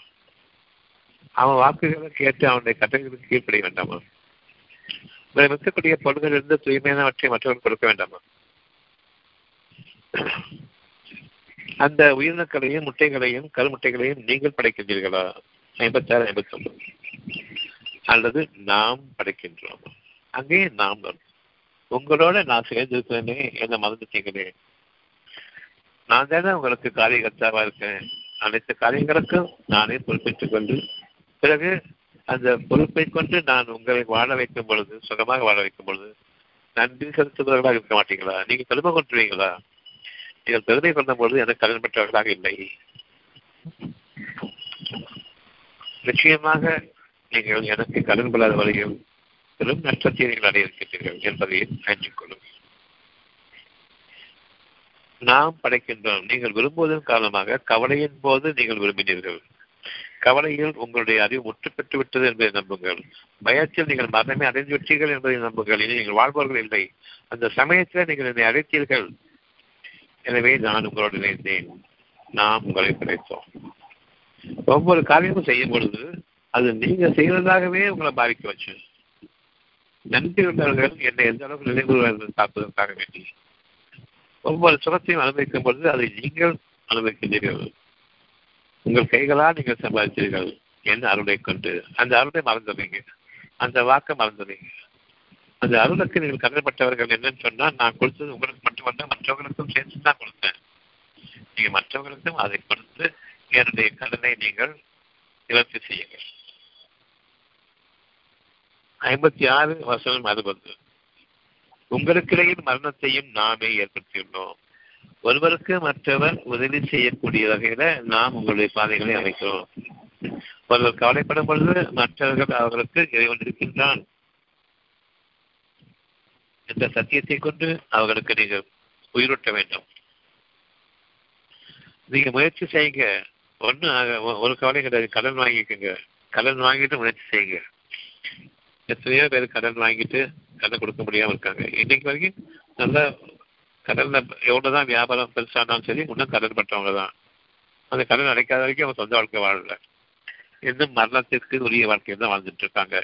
அவன் வாக்குகளை கேட்டு அவனுடைய கட்டளைகளுக்கு கீழ்ப்படிய வேண்டாமா? உங்களை இருக்கக்கூடிய பொருள்களிலிருந்து தூய்மையானவற்றை மற்றவர்கள் கொடுக்க வேண்டாமா? அந்த உயிரினங்களையும் முட்டைகளையும் கருமுட்டைகளையும் நீங்கள் படைக்கின்றீர்களா? ஐம்பத்தாறு ஐம்பத்தி ஒன்பது அல்லது நாம் படைக்கின்றோம். அங்கே நாம் உங்களோட நான் சேர்ந்திருக்கிறேனே என்ன மறந்துட்டீங்களே நான் தானே உங்களுக்கு காரியகர்த்தாவா இருக்கேன். அனைத்து காரியங்களுக்கும் நானே பொறுப்பேற்றுக் கொண்டு பிறகு அந்த பொறுப்பை கொண்டு நான் உங்களை வாழ வைக்கும் பொழுது சுகமாக வாழ வைக்கும் பொழுது நன்றி செலுத்துபவர்களாக இருக்க மாட்டீங்களா? நீங்க பெருமை கொண்டுருவீங்களா நீங்கள் பெருமை கொண்ட பொழுது எனக்கு கடன் பெற்றவர்களாக இல்லை. நிச்சயமாக நீங்கள் எனக்கு கடன் பெறாத வழியும் பெரும் நஷ்டத்தை நீங்கள் அடைய இருக்கின்றீர்கள் என்பதையும் அறிந்து கொள்ளுங்கள். நாம் படைக்கின்றோம். நீங்கள் விரும்புவதன் காரணமாக கவலையின் போது நீங்கள் விரும்பினீர்கள். கவலையில் உங்களுடைய அறிவு முற்று பெற்று விட்டது என்பதை நம்புங்கள். பயத்தில் நீங்கள் மரணமே அடைந்து விட்டீர்கள் என்பதை நம்புங்கள். இனி நீங்கள் வாழ்பவர்கள் இல்லை. அந்த சமயத்தில் நீங்கள் என்னை அழைத்தீர்கள். எனவே நான் உங்களோடு இணைந்தேன். நாம் உங்களை படைத்தோம். ஒவ்வொரு காரியமும் செய்யும் பொழுது அது நீங்க செய்வதாகவே உங்களை பாதிக்க வச்சு. நன்றி உள்ளவர்கள் என்னை எந்த அளவுக்கு நினைவுகள் பார்ப்பதற்காக வேண்டி. ஒவ்வொரு சுரத்தையும் அனுபவிக்கும் பொழுது அதை நீங்கள் அனுபவிக்கின்றீர்கள். உங்கள் கைகளால் நீங்கள் சம்பாதித்தீர்கள் என்ன அருளை கொண்டு. அந்த அருளை மறந்துடுறீங்க. அந்த வாக்கை மறந்துடுறீங்க. அந்த அருளுக்கு நீங்கள் கடற்பட்டவர்கள் என்னன்னு சொன்னா நான் கொடுத்தது உங்களுக்கு மட்டுமல்ல மற்றவர்களுக்கும் சேர்த்து தான் கொடுத்தேன். நீங்க மற்றவர்களுக்கும் அதை கொடுத்து என்னுடைய கடனை நீங்கள் நிவர்த்தி செய்யுங்கள். ஐம்பத்தி ஆறு வசனம் அறுபது உங்களுக்கிடையில் மரணத்தையும் நாமே ஏற்படுத்தியுள்ளோம். ஒருவருக்கு மற்றவர் உதவி செய்யக்கூடிய வகையில நாம் உங்களுடைய பாதைகளை அமைக்கிறோம். ஒருவர் கவலைப்படும் பொழுது மற்றவர்கள் அவர்களுக்கு இறைவன் இருக்கின்றான் என்ற சத்தியத்தை கொண்டு அவர்களுக்கு நீங்கள் உயிரூட்ட வேண்டும். நீங்க முயற்சி செய்யுங்க. ஒண்ணு ஒரு கவலை கிடையாது. கடன் வாங்கிக்கோங்க. கடன் வாங்கிட்டு முயற்சி செய்யுங்க. எத்தனையோ பேர் கடன் வாங்கிட்டு கடன் கொடுக்க முடியாமல் இருக்காங்க. இன்னைக்கு வரைக்கும் நல்லா கடல்ல எவ்வளவுதான் வியாபாரம் பெருசானாலும் சரி இன்னும் கடன் பட்டவங்க தான். அந்த கடன் அடைக்காத வரைக்கும் அவங்க சொந்த வாழ்க்கை வாழல. இன்னும் மரணத்திற்கு உரிய வாழ்க்கையை தான் வாழ்ந்துட்டு இருக்காங்க.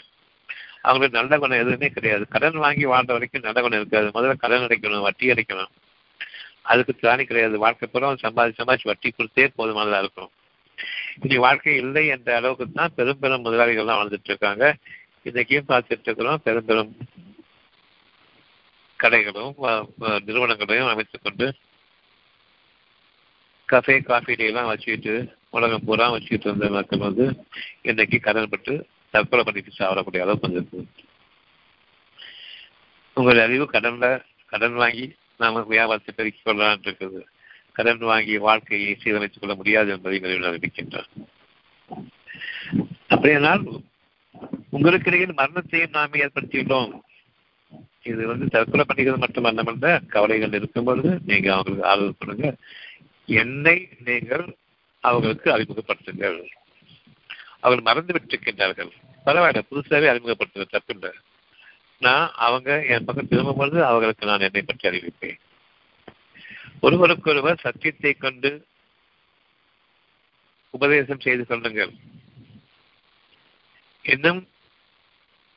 அவங்களுக்கு நல்ல குணம் எதுவுமே கிடையாது. கடன் வாங்கி வாழ்ற வரைக்கும் நல்ல குணம் இருக்காது. முதல்ல கடன் அடைக்கணும் வட்டி அடைக்கணும். அதுக்கு திராணி கிடையாது. வாழ்க்கை பூரா சம்பாதி சம்பாதிச்சு வட்டி கொடுத்தே போதுமானதா இருக்கும். இனி வாழ்க்கை இல்லை என்ற அளவுக்கு தான் பெரும் பெரும் முதலாளிகள்லாம் வாழ்ந்துட்டு இருக்காங்க. இன்னைக்கும் பார்த்துட்டு இருக்கிறோம் பெரும் பெரும் கடைகளும் நிறுவனங்களையும் அமைத்துக் கொண்டு கஃபே காஃபி டே வச்சுக்கிட்டு உலகம் பூரா வச்சுக்கிட்டு இருந்த மக்கள் வந்து இன்னைக்கு கடன் பட்டு தற்கொலை பண்ணிட்டு சாப்பிடக்கூடிய அளவுக்கு வந்திருக்கு உங்களுடைய அறிவு கடன்ல கடன் வாங்கி நாம வியாபாரத்தை பெருக்கிக் கொள்ளலாம் இருக்குது. கடன் வாங்கி வாழ்க்கையை சீரமைத்துக் கொள்ள முடியாது என்பதை நிறைவு அறிவிக்கின்றார் அப்படியானால் உங்களுக்கு இடையில் மரணத்தையும் நாம் ஏற்படுத்தியுள்ளோம். இது வந்து தற்கொலை பண்ணிக்கிறது மட்டுமல்லாமல் கவலைகள் இருக்கும் பொழுது நீங்க அவங்களுக்கு ஆதரவு கொடுங்க என்னை நீங்கள் அவர்களுக்கு அறிமுகப்படுத்துங்கள். அவர்கள் மறந்து விட்டிருக்கின்றார்கள். பரவாயில்ல புதுசாகவே அறிமுகப்படுத்துங்க தப்பில்லை. நான் அவங்க என் பக்கம் திரும்பும் பொழுது அவர்களுக்கு நான் என்னை பற்றி அறிவிப்பேன். ஒருவருக்கொருவர் சத்தியத்தை கொண்டு உபதேசம் செய்து கொள்ளுங்கள். இன்னும்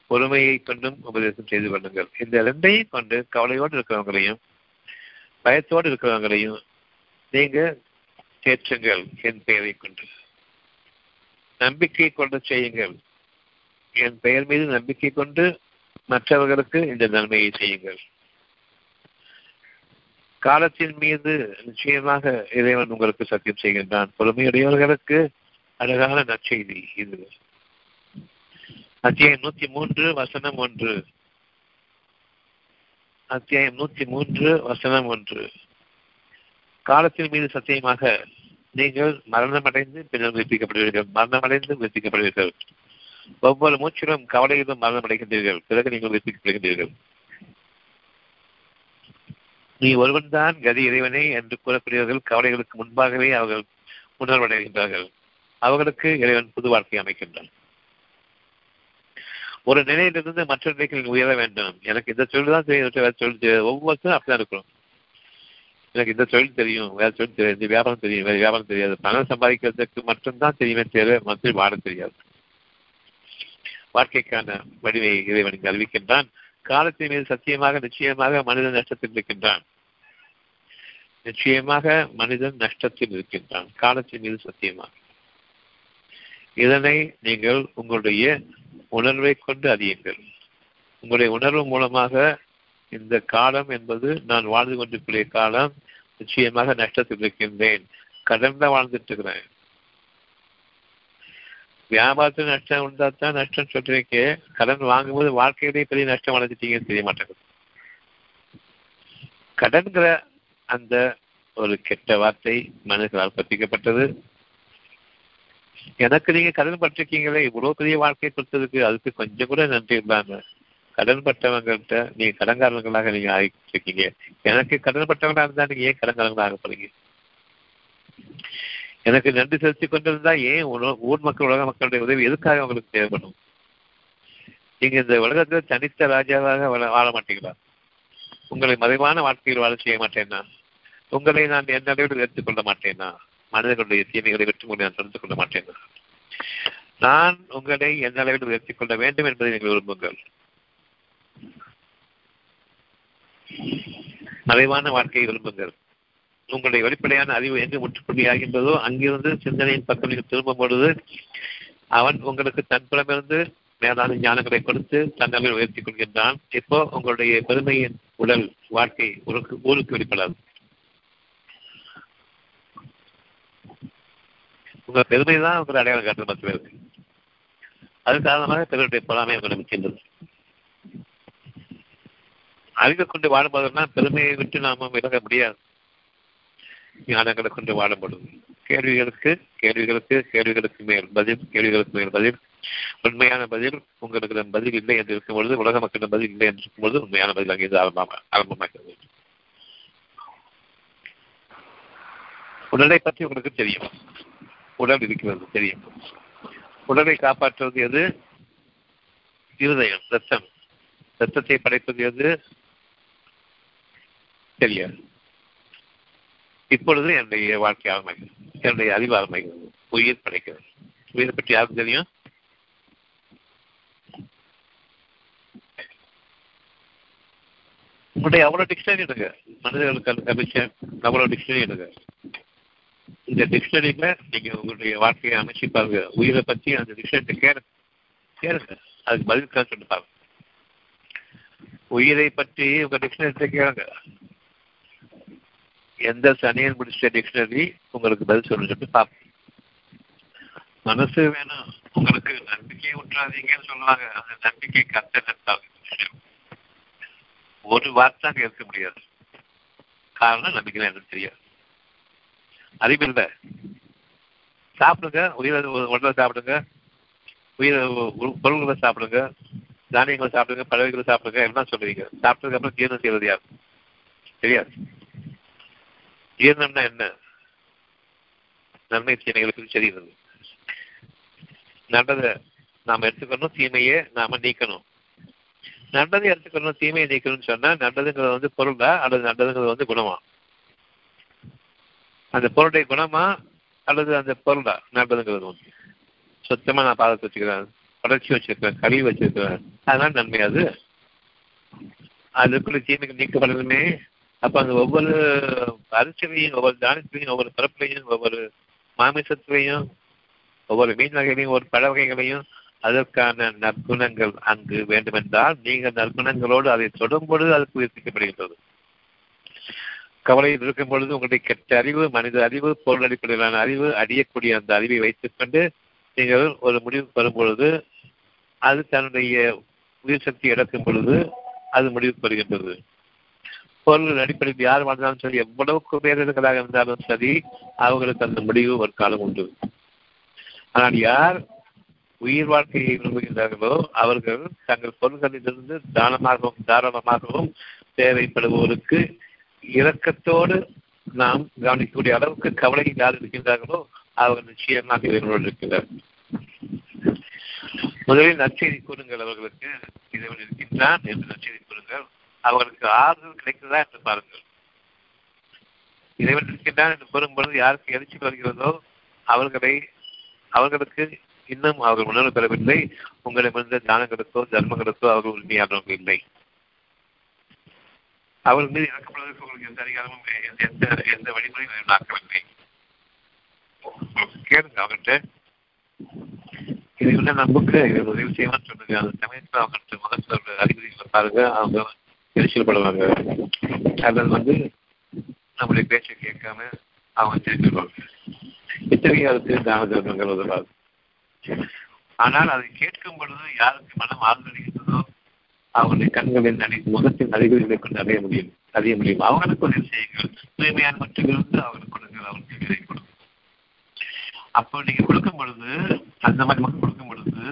பொறுமையை கொண்டும் உபதேசம் செய்து கொள்ளுங்கள். இந்த ரெண்டையும் கொண்டு கவலையோடு இருக்கிறவங்களையும் பயத்தோடு இருக்கிறவங்களையும் நீங்க தேற்றுங்கள் என் பெயரை கொண்டு. நம்பிக்கை கொண்டு செய்யுங்கள். என் பெயர் மீது நம்பிக்கை கொண்டு மற்றவர்களுக்கு இந்த நன்மையை செய்யுங்கள். காலத்தின் மீது நிச்சயமாக இறைவன் உங்களுக்கு சத்தியம் செய்கின்றான். பொறுமையுடையவர்களுக்கு அழகான நற்செய்தி இது. அத்தியாயம் நூத்தி மூன்று வசனம் ஒன்று. அத்தியாயம் நூத்தி மூன்று வசனம் ஒன்று. காலத்தின் மீது சத்தியமாக நீங்கள் மரணமடைந்து பின்னர் உயிர்ப்பிக்கப்படுவீர்கள் மரணமடைந்து உயிர்ப்பிக்கப்படுவீர்கள் ஒவ்வொரு மூச்சிலும் கவலையிலும் மரணமடைகின்றீர்கள். பிறகு நீங்கள் உயிர்ப்பிக்கப்படுகின்றீர்கள் நீ ஒருவன்தான் கதி இறைவனே என்று கூறக்கூடியவர்கள் கவலைகளுக்கு முன்பாகவே அவர்கள் உணர்வடைகின்றார்கள். அவர்களுக்கு இறைவன் புது வாழ்க்கை அமைக்கின்றான். ஒரு நிலையிலிருந்து மற்ற நிலைக்கு உயர வேண்டும். எனக்கு இந்த தொழில் தான் தெரியும். வேற தொழில் தெரியும் ஒவ்வொருத்தரும் அப்படிதான் இருக்கிறோம். எனக்கு இந்த தொழில் தெரியும். வேற தொழில் தெரியும் இந்த வியாபாரம் தெரியும். வேற வியாபாரம் தெரியாது. பணம் சம்பாதிக்கிறதுக்கு மட்டும்தான் தெரியுமே தேவை மற்ற வாட தெரியாது. வாழ்க்கைக்கான வடிவை இறைவனுக்கு அறிவிக்கின்றான். காலத்தின் மீது சத்தியமாக நிச்சயமாக மனிதன் நஷ்டத்தில் இருக்கின்றான். நிச்சயமாக மனிதன் நஷ்டத்தில் இருக்கின்றான். காலத்தின் மீது சத்தியமாக. இதனை நீங்கள் உங்களுடைய உணர்வை கொண்டு அறியுங்கள். உங்களுடைய உணர்வு மூலமாக இந்த காலம் என்பது நான் வாழ்ந்து கொண்டிருக்கிற காலம் நிச்சயமாக நஷ்டத்தில் இருக்கின்றேன். கடன்ல வாழ்ந்துட்டு இருக்கிறேன். வியாபாரத்தில் நஷ்டம் உண்டா தான் நஷ்டம் சொல்றீங்க. கடன் வாங்கும்போது வாழ்க்கையிலேயே பெரிய நஷ்டம் அடைஞ்சிட்டீங்கன்னு தெரிய மாட்டேங்குது. கடன்கிற அந்த ஒரு கெட்ட வார்த்தை மனிதர்களால் கற்பிக்கப்பட்டது. எனக்கு நீங்க கடன் பட்டிருக்கீங்களே இவ்வளவு பெரிய வாழ்க்கையை கொடுத்ததுக்கு அதுக்கு கொஞ்சம் கூட நன்றி இல்லாம கடன் பட்டவங்கள்ட்ட நீங்க கடன்காரங்களாக நீங்க ஆகிருக்கீங்க எனக்கு கடன் பட்டவங்களா இருந்தா நீங்க ஏன் கடன்காரங்களா ஆக போறீங்க எனக்கு நன்றி செலுத்திக் கொண்டிருந்தா ஏன் ஊர் மக்கள் உலக மக்களுடைய உதவி எதுக்காக அவங்களுக்கு தேவைப்படும்? நீங்க இந்த உலகத்துல தனித்த ராஜாவாக வாழ மாட்டீங்களா? உங்களை மறைவான வாழ்க்கையில் வாழ செய்ய மாட்டேன்னா உங்களை நான் என் அளவில் எடுத்துக்கொள்ள மாட்டேன்னா மனிதர்களுடைய தீமைகளை வெற்றி நான் தொடர்ந்து கொள்ள மாட்டேன் நான் உங்களை எந்த அளவில் உயர்த்திக் கொள்ள வேண்டும் என்பதை நீங்கள் விரும்புங்கள். மறைவான வாழ்க்கையை விரும்புங்கள். உங்களுடைய வெளிப்படையான அறிவு எங்கு முற்றுப்புள்ளியாகின்றதோ அங்கிருந்து சிந்தனையின் பக்கம் நீங்கள் திரும்பும் பொழுது அவன் உங்களுக்கு தன்புறமிருந்து மேலான ஞானங்களை கொடுத்து தன்னளவில் உயர்த்தி கொள்கின்றான். இப்போ உங்களுடைய பெருமையின் உடல் வாழ்க்கை ஊருக்கு ஊருக்கு வெளிப்படாது. உங்க பெருமை தான் உங்களை அடையாளம் காட்டுறது மற்ற பேருக்கு அது காரணமாக பிறருடைய பொறாமை உங்களை முக்கின்றது. அறிவை கொண்டு வாழும்போதுனா பெருமையை விட்டு நாம விலக முடியாது. ஞானங்களை கொண்டு வாழும்பொழுது. கேள்விகளுக்கு கேள்விகளுக்கு கேள்விகளுக்கு மேல் பதில் கேள்விகளுக்கு மேல் பதில். உண்மையான பதில் உங்களுக்கு பதில் இல்லை என்று இருக்கும் பொழுது உலக மக்களிடம் பதில் இல்லை என்று இருக்கும் பொழுது உண்மையான பதில் அங்கிருந்து ஆரம்பமாக ஆரம்பமாகிறது. உடலை பற்றி உங்களுக்கு தெரியும். உடல் இருக்கிறது தெரியும். உடலை காப்பாற்றுவது எது? இருதயம் ரத்தம் ரத்தத்தை படைப்பது எது? தெரியாது. இப்பொழுது என்னுடைய வாழ்க்கை ஆரம்பிக்கிறது என்னுடைய அறிவு ஆரம்பிக்கிறது உயிர் படைக்கிறது. உயிரை பற்றி யாருக்கு தெரியும்? உங்களுடைய அவ்வளவு டிக்ஷனரி எடுங்க. மனிதர்களுக்கு அபிஷேகம் அவ்வளவு டிக்ஷனரி எடுங்க. இந்த டிக்ஷனரியில நீங்க உங்களுடைய வாழ்க்கையை அமைச்சு பாருங்க. உயிரை பத்தி அந்த டிக்ஷனரி கேளுங்க கேளுங்க. அதுக்கு பதில் சொல்லிட்டு பாருங்க. உயிரை பற்றி உங்க டிக்ஷனரி கேளுங்க. எந்த சனியன் முடிச்ச டிக்ஷனரி உங்களுக்கு பதில் சொல்லு சொல்லி பார்ப்போம் மனசு வேணும். உங்களுக்கு நம்பிக்கை விட்டுறாதீங்கன்னு சொல்லுவாங்க. அந்த நம்பிக்கை கத்த ஒரு வார்த்தை அங்க இருக்க முடியாது. காரணம் நம்பிக்கை எனக்கு தெரியாது. அறிவில்லை. சாப்பிடுங்க உயிரை உடலை சாப்பிடுங்க. உயிரை பொருள்களை சாப்பிடுங்க. தானியங்களை சாப்பிடுங்க பழவைகளை சாப்பிடுங்க எல்லாம் சொல்லுவீங்க சாப்பிட்டதுக்கு அப்புறம் ஜீரணம் செய்வது யார்? தெரியாது ஜீரணம்னா என்ன? நன்மை தீமைகளுக்கு தெரிகிறது நல்லதை நாம் எடுத்துக்கணும் தீமையை நாம நீக்கணும். நல்லதை எடுத்துக்கணும் தீமையை நீக்கணும்னு சொன்னா நல்லதுங்கிறது வந்து பொருளா அல்லது நல்லதுங்கிறது வந்து குணமா? அந்த பொருளுடைய குணமா அல்லது அந்த பொருளா? நல்லதுங்கிறது ஒன்று சுத்தமா நான் பாதத்தை வச்சுக்கிறேன் வளர்ச்சி வச்சிருக்கிறேன் கழிவு வச்சிருக்கிறேன் அதனால நன்மை அது. அதுக்குள்ள தீமைக்கு நீக்கப்படணுமே அப்ப அந்த ஒவ்வொரு அரிசிலையும் ஒவ்வொரு தானியத்திலையும் ஒவ்வொரு பரப்புலையும் ஒவ்வொரு மாமிசத்திலையும் ஒவ்வொரு மீன் வகைகளையும் ஒவ்வொரு பழ வகைகளையும் அதற்கான நற்குணங்கள் அங்கு வேண்டுமென்றால் நீங்கள் நற்குணங்களோடு அதை தொடும்பொழுது அது புதுப்பிக்கப்படுகின்றது கவலையில் இருக்கும் பொழுது உங்களுடைய கெட்ட அறிவு மனித அறிவு பொருள் அடிப்படையிலான அறிவு அடியக்கூடிய அந்த அறிவை வைத்துக் கொண்டு நீங்கள் ஒரு முடிவுக்கு வரும் பொழுது அது தன்னுடைய உயிர் சக்தி இழக்கும் பொழுது அது முடிவுக்கு வருகின்றது. பொருள் அடிப்படையில் யார் வாழ்ந்தாலும் சரி எவ்வளவுக்கு பேர்களுக்காக இருந்தாலும் சரி அவர்களுக்கு அந்த முடிவு ஒரு காலம் உண்டு. ஆனால் யார் உயிர் வாழ்க்கையை விரும்புகின்றார்களோ அவர்கள் தங்கள் பொருள்களிலிருந்து தானமாகவும் தாராளமாகவும் தேவைப்படுவோருக்கு இரக்கத்தோடு நாம் கவனிக்கக்கூடிய அளவுக்கு கவலை யார் இருக்கின்றார்களோ அவர்கள் நிச்சயமாக இறைவனோடு இருக்கிறார் முதலில் நற்செய்தி கூறுங்கள் அவர்களுக்கு. இறைவன் இருக்கின்றான் என்று நற்செய்தி கூறுங்கள். அவர்களுக்கு ஆறுதல் கிடைக்கிறதா என்று பாருங்கள். இறைவன் இருக்கின்றான் என்று கூறும்பொழுது யாருக்கு எழுச்சி வருகிறதோ அவர்களை அவர்களுக்கு இன்னும் அவர்கள் உணர்வு பெறவில்லை. உங்களிடமிருந்த தானங்களுக்கோ தர்மங்களுக்கோ அவர்கள் உண்மையானவர்கள் இல்லை. அவர்கள் மீது இறக்கப்படுவதற்கு உங்களுக்கு எந்த அதிகாரமும் எந்த எந்த வழிமுறையும் நாக்கவில்லை கேளுங்க அவர்கிட்ட. இது உள்ள நம்புக்கு இது உதவி செய்வான்னு சொல்லுங்க. அந்த சமயத்தில் அவங்கள்ட்ட முகத்தில் அறிகுறிகளை பாருங்க. அவங்க எரிச்சல் படுவாங்க அல்லது வந்து நம்முடைய பேச்சை கேட்காம அவங்க தெரிஞ்சுருவாங்க இத்தகைய அதுக்கு தான தர்மங்கள் உதவாது. ஆனால் அதை கேட்கும் பொழுது யாருக்கு மனம் ஆழ்ந்தடைகின்றதோ அவங்களுடைய கண்களின் அடி முகத்தின் அறிகுறிகளை கொண்டு அறிய முடியும் அறிய முடியும். அவர்களுக்கு உதவி செய்யுங்கள் தூய்மையான மற்றும் இருந்து அவர்களுக்கு கொடுங்கள் அவருக்கு விதை கொடுக்கும். அப்போ நீங்க கொடுக்கும் பொழுது அந்த மாதிரி மக்கள் கொடுக்கும் பொழுது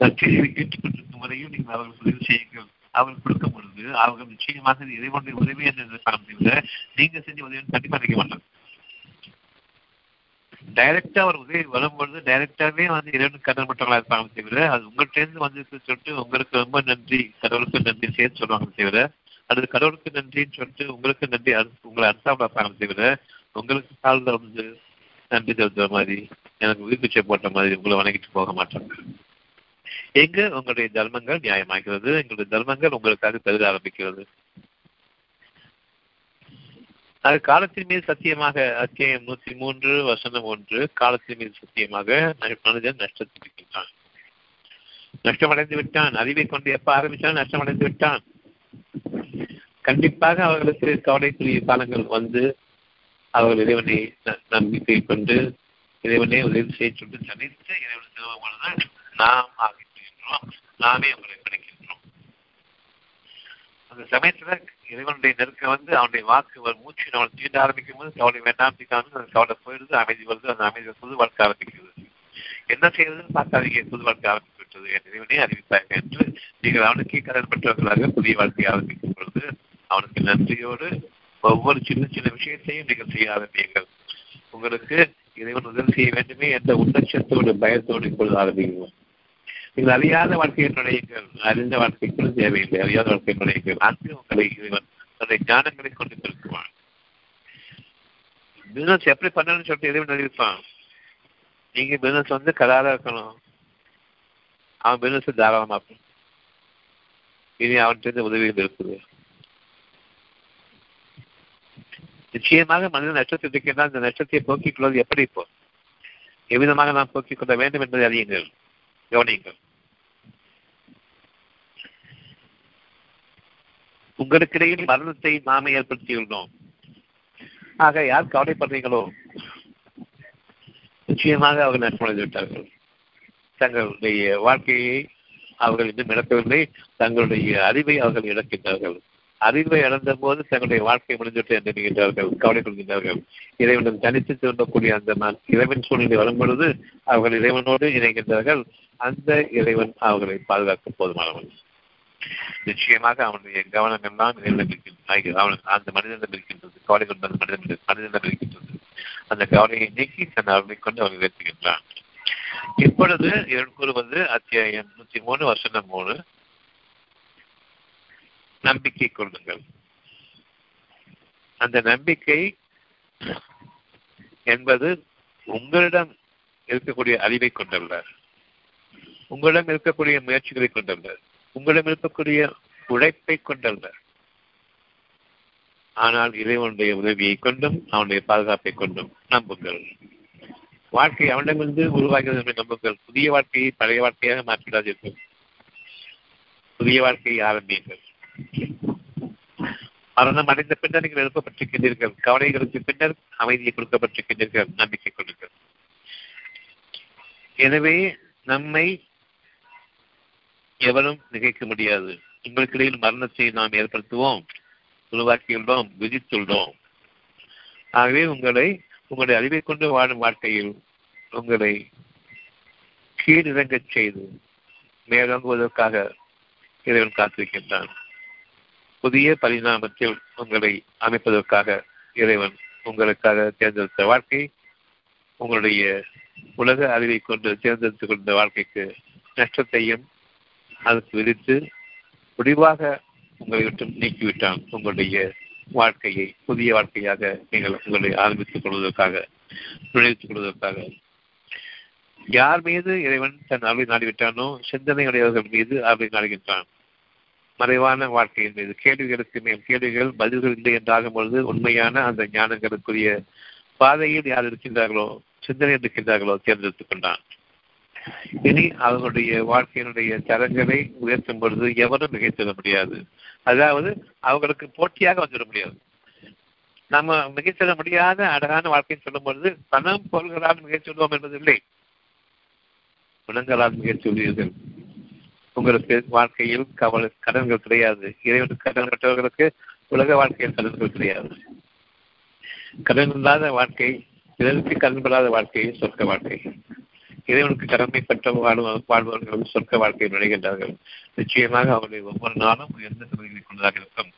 நற்செய்தியை கேட்டுக்கொண்டிருக்கும் வரையும் நீங்கள் அவர்களுக்கு உதவி செய்யுங்கள் அவர்கள் கொடுக்கும் பொழுது அவர்கள் நிச்சயமாக இறைவனுடைய உதவி என்று காரணத்தில் நீங்க செஞ்ச உதவி கண்டிப்பா நினைக்க மாட்டாங்க டைரக்டா அவர் உதவி வரும்பொழுது டைரக்டாவே வந்து இரண்டு கடன் மற்றவங்களா இருப்பாங்க தவிர அது உங்கள்கிட்ட இருந்து வந்து சொல்லிட்டு உங்களுக்கு ரொம்ப நன்றி கடவுளுக்கு நன்றி சேர்த்து சொல்லுவாங்க தவிர அது கடவுளுக்கு நன்றின்னு சொல்லிட்டு உங்களுக்கு நன்றி உங்களை அர்த்தா பார்ப்பாங்க தவிர உங்களுக்கு காலில் வந்து நன்றி செலுத்துற மாதிரி எனக்கு உயிர்ப்பிச்சை போட்ட மாதிரி உங்களை வணங்கிட்டு போக மாட்டாங்க எங்க உங்களுடைய தர்மங்கள் நியாயமாகிறது எங்களுடைய தர்மங்கள் உங்களுக்காக பெருக ஆரம்பிக்கிறது. அது காலத்தின் மீது சத்தியமாக அத்தியாயம் நூத்தி மூன்று வசனம் ஒன்று காலத்தின் மீது சத்தியமாக மனிதன் நஷ்டத்திருக்கின்றான் நஷ்டமடைந்து விட்டான் அறிவை கொண்டு எப்ப ஆரம்பிச்சாலும் நஷ்டமடைந்து விட்டான் கண்டிப்பாக அவர்களுக்கு கவலைக்குரிய காலங்கள் வந்து அவர்கள் இறைவனை நம்பிக்கை கொண்டு இறைவனே உதவி செய்ய சொல்லி தனித்து இறைவன் திரும்ப நாம் ஆகின்றோம். நாமே அவர்களை கிடைக்கின்றோம் அந்த சமயத்துல இறைவனுடைய நெருக்கம் வந்து அவனுடைய வாக்கு ஒரு மூச்சு நம்ம தீண்ட ஆரம்பிக்கும் போது கவலை வேண்டாம் தீக்காமல் அந்த கவலை போயிடுது அமைதி வருது அந்த அமைதி புது வாழ்க்கை ஆரம்பிக்கிறது. என்ன செய்யறதுன்னு பார்க்காதீங்க புது வாழ்க்கை ஆரம்பித்து விட்டது. என் இறைவனே அறிவித்தாங்க என்று நீங்கள் அவனுக்கே கடன் பெற்றவர்களாக புதிய வாழ்க்கையை ஆரம்பிக்கும் பொழுது அவனுக்கு நன்றியோடு ஒவ்வொரு சின்ன சின்ன விஷயத்தையும் நீங்கள் செய்ய ஆரம்பியுங்கள். உங்களுக்கு இறைவன் உதவி செய்ய வேண்டுமே என்ற உன்னச்சத்தோடு பயத்தோடு இப்பொழுது ஆரம்பிக்கிறோம் நீங்கள் அறியாத வாழ்க்கையை நுழையுங்கள். அறிந்த வாழ்க்கைக்குள்ள தேவையில்லை. அறியாத வாழ்க்கை நுழையுங்கள். அங்கு உங்களை இறைவன் தன்னுடைய ஞானங்களை கொண்டு பெருக்குவான் பிசினஸ் எப்படி பண்ணணும்னு சொல்லிட்டு இறைவன் அறிவிப்பான். நீங்க பிசினஸ் வந்து கலாரா இருக்கணும். அவன் பிசினஸ் தாராளமாக்கும் இனி அவன்கிட்ட உதவிகள் இருக்குது. நிச்சயமாக மனித நஷ்டத்தை இந்த நஷ்டத்தை போக்கிக் கொள்வது எப்படி இப்போ? எவ்விதமாக நாம் போக்கிக் கொள்ள வேண்டும் என்பதை அறியுங்கள். கவனியுங்கள். உங்களுக்கிடையில் மரணத்தை நாமே ஏற்படுத்தியுள்ளோம். ஆக யார் கவலைப்படுறீங்களோ? நிச்சயமாக அவர்கள் நஷ்டமடைந்து விட்டார்கள் தங்களுடைய வாழ்க்கையை அவர்கள் இன்னும் இழக்கவில்லை. தங்களுடைய அறிவை அவர்கள் இழக்கின்றார்கள். அறிவை இழந்த போது தங்களுடைய வாழ்க்கை முடிந்துவிட்டு என்று நினைக்கின்றார்கள் கவலை கொள்கின்றார்கள் இறைவனும் தனித்து திரும்பக்கூடிய அந்த இறைவன் சூழ்நிலை வரும் பொழுது அவர்கள் இறைவனோடு இணைகின்றார்கள். அந்த இறைவன் அவர்களை பாதுகாக்க போதுமானவன். நிச்சயமாக அவனுடைய கவனம் எல்லாம் இறைவனம் அந்த மனிதனிடம் இருக்கின்றது. கவலை கொண்ட அந்த மனிதன் மனிதனிடம் இருக்கின்றது. அந்த கவலையை நீக்கி தன் அருளை கொண்டு அவன் உயர்த்துகின்றான். இப்பொழுது இவன் கூறுவது அத்தியாயம் நூத்தி மூணு வருஷம் மூணு. நம்பிக்கை கொள்ளுங்கள். அந்த நம்பிக்கை என்பது உங்களிடம் இருக்கக்கூடிய அறிவை கொண்டல்ல உங்களிடம் இருக்கக்கூடிய முயற்சிகளை கொண்டல்ல உங்களிடம் இருக்கக்கூடிய உழைப்பை கொண்டல்ல ஆனால் இறைவனுடைய உதவியை கொண்டும் அவனுடைய பாதுகாப்பை கொண்டும் நம்புங்கள். வாழ்க்கை அவனிடமிருந்து உருவாகிறது என்று நம்புங்கள். புதிய வாழ்க்கையை பழைய வாழ்க்கையாக மாற்றிவிடாதீர்கள். புதிய வாழ்க்கையை ஆரம்பியுங்கள். மரணம் அடைந்த பின்னர் நீங்கள் எழுப்பப்பட்டிருக்கின்றீர்கள். கவலைகளுக்கு பின்னர் அமைதியை கொடுக்கப்பட்டிருக்கின்றீர்கள். நம்பிக்கை கொள்ளுங்கள். எனவே நம்மை எவரும் நிகழ்க்க முடியாது. உங்களுக்கிடையில் மரணத்தை நாம் ஏற்படுத்துவோம். உருவாக்கியுள்ளோம். விதித்துள்ளோம். ஆகவே உங்களை உங்களுடைய அறிவை கொண்டு வாழும் வாழ்க்கையில் உங்களை கீழிறங்கச் செய்து மேலோங்குவதற்காக இறைவன் காத்திருக்கின்றான். புதிய பரிணாமத்தில் உங்களை அமைப்பதற்காக இறைவன் உங்களுக்காக தேர்ந்தெடுத்த வாழ்க்கை உங்களுடைய உலக அறிவை கொண்டு தேர்ந்தெடுத்துக் கொண்ட வாழ்க்கைக்கு நஷ்டத்தையும் அதற்கு விதித்து முடிவாக உங்களை விட்டு நீக்கிவிட்டான் உங்களுடைய வாழ்க்கையை புதிய வாழ்க்கையாக நீங்கள் உங்களை ஆரம்பித்துக் கொள்வதற்காக நுழைத்துக் கொள்வதற்காக. யார் மீது இறைவன் தன் அருளை நாடிவிட்டானோ சிந்தனையுடையவர்கள் மீது அருளை நாடுகின்றான். மறைவான வாழ்க்கையின் மீது. கேள்விகளுக்கு மேல் கேள்விகள் பதில்கள் இல்லை என்றாகும் பொழுது உண்மையான அந்த ஞானங்களுக்குரிய பாதையில் யார் இருக்கின்றார்களோ சிந்தனை இருக்கின்றார்களோ தேர்ந்தெடுத்துக் கொண்டான். இனி அவர்களுடைய வாழ்க்கையினுடைய தரங்களை உயர்த்தும் பொழுது எவரும் மிகைத்திட முடியாது. அதாவது அவர்களுக்கு போட்டியாக வந்துவிட முடியாது. நம்ம மிகைச்சிட முடியாத அழகான வாழ்க்கைன்னு சொல்லும் பொழுது பணம் பொருள்களால் மிகைச்சுடுவோம் என்பது இல்லை. குணங்களால் சொல்வீர்கள் உங்களுக்கு வாழ்க்கையில் கவலை கடன்கள் கிடையாது. இறைவனுக்கு கடன் பெற்றவர்களுக்கு உலக வாழ்க்கையில் கடன்கள் கிடையாது. கடன் இல்லாத வாழ்க்கை இதற்கு கடன் பெறாத வாழ்க்கை சொர்க்க வாழ்க்கை. இறைவனுக்கு கடமைப்பட்ட வாழ்பவர்கள் சொர்க்க வாழ்க்கையில் நுழைகின்றார்கள். நிச்சயமாக அவருடைய ஒவ்வொரு நாளும் உயர்ந்த தகுதிகளை கொண்டதாக இருக்கும்.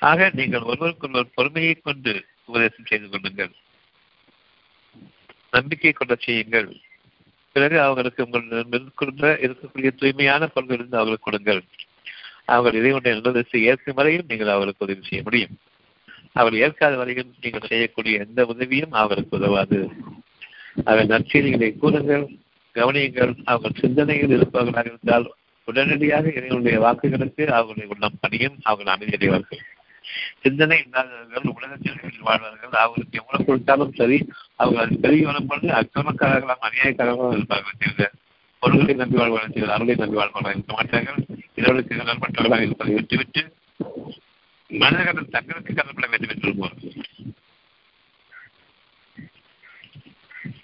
ஆக நீங்கள் ஒருவருக்கொருவர் பொறுமையை கொண்டு உபதேசம் செய்து கொள்ளுங்கள். நம்பிக்கை கொண்ட செய்யுங்கள். பிறகு அவர்களுக்கு உங்கள் இருக்கக்கூடிய தூய்மையான பொருள்களிலிருந்து அவர்களுக்கு கொடுங்கள். அவர்கள் இறைவனுடைய நல்லதை ஏற்கும் வரையில் நீங்கள் அவர்களுக்கு உதவி செய்ய முடியும். அவர் ஏற்காத வரையில் நீங்கள் செய்யக்கூடிய எந்த உதவியும் அவர்களுக்கு உதவாது. அவர் நற்செய்திகளை கூறுங்கள் கவனியுங்கள். அவர்கள் சிந்தனையில் இருப்பவர்களாக இருந்தால் உடனடியாக இறைவனுடைய வாக்குகளுக்கு அவர்களுடைய உள்ளம் பணியும் அவர்கள் அமைதியடைவார்கள். சிந்தனை இல்லாதவர்கள் உலகத்தில் வாழ்வார்கள் அவர்களுக்கு எவ்வளவு கொடுத்தாலும் சரி அவர்கள் பெருகி வரும் அக்கிரமக்காரர்களாம் அநியாயக்காரர்களாக இருப்பார்கள் தவிர பொருள்களை நம்பி வாழ்வார்கள் அருளை நம்பி வாழ்வார்கள் இருக்க மாட்டார்கள் இரவுக்கு கடன்பட்டவர்களாக இருப்பதை விட்டுவிட்டு மனிதர்கள் தங்களுக்கு கடன்பட வேண்டும் என்று விரும்புவார்கள்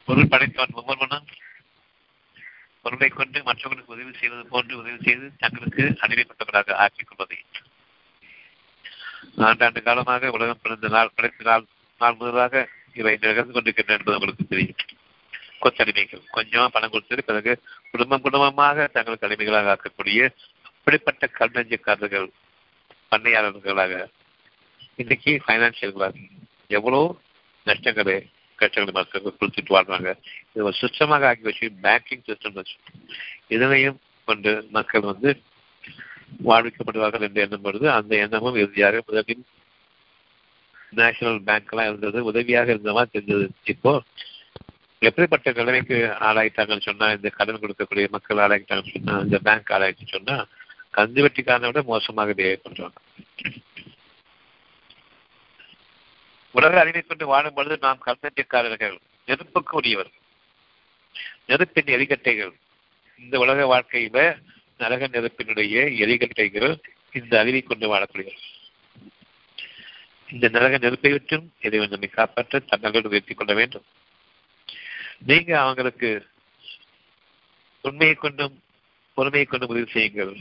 பொருள் படைத்தவன் ஒவ்வொருவனும் பொருளை கொண்டு மற்றவர்களுக்கு உதவி செய்வது போன்று உதவி செய்து தங்களுக்கு அடிமைப்பட்டவர்களாக ஆக்கிக் கொள்வதை ஆண்டாண்டு காலமாக உலகம் பிறந்த நாள் கடைசி நாள் நாள் முதலாக இவை நிகழ்ந்து கொண்டிருக்கின்றன என்பது உங்களுக்கு தெரியும். கொத்தடிமைகள். கொஞ்சம் பணம் கொடுத்தது பிறகு குடும்பம் குடும்பமாக தங்கள் கடமைகளாக ஆக்கக்கூடிய அப்படிப்பட்ட கல்நெஞ்சக்காரர்கள் பண்ணையாளர்களாக இன்னைக்கு பைனான்சியல்களாக எவ்வளோ நஷ்டங்களை கஷ்டங்களை மக்களுக்கு கொடுத்துட்டு வாழ்றாங்க. இது ஒரு சிஸ்டமாக ஆக்கி வச்சு பேங்கிங் சிஸ்டம் வச்சு இதனையும் கொண்டு மக்கள் வந்து வாழ்விக்கப்படுவார்கள் என்ற எண்ணம் வருது. அந்த எண்ணமும் இறுதியாக முதலில் நேஷனல் பேங்க் எல்லாம் இருந்தது. உதவியாக இருந்த மாதிரி தெரிஞ்சது. இப்போ எப்படிப்பட்ட நிலைமைக்கு ஆளாயிட்டாங்கன்னு சொன்னா இந்த கடன் கொடுக்கக்கூடிய மக்கள் ஆளாயிட்டாங்கன்னு சொன்னா இந்த பேங்க் ஆளாயிட்டு சொன்னா கந்து வெட்டிக்காரனை விட மோசமாக பிஹேவ் பண்றாங்க. உலக அறிவை கொண்டு வாழும் பொழுது நாம் கல்நெட்டியக்காரர்கள் நெருப்புக்கு உரியவர் நெருப்பின் எரிக்கட்டைகள் இந்த உலக வாழ்க்கையில நரக நெருப்பினுடைய எரிகட்டைகள் இந்த அறிவை கொண்டு வாழக்கூடியது. இந்த நரக நெருப்பை விட்டும் இறைவன் நம்மை காப்பாற்ற தன்னலோடு உயர்த்தி கொள்ள வேண்டும். நீங்க அவங்களுக்கு உண்மையை கொண்டும் பொறுமையை கொண்டும் உதவி செய்யுங்கள்.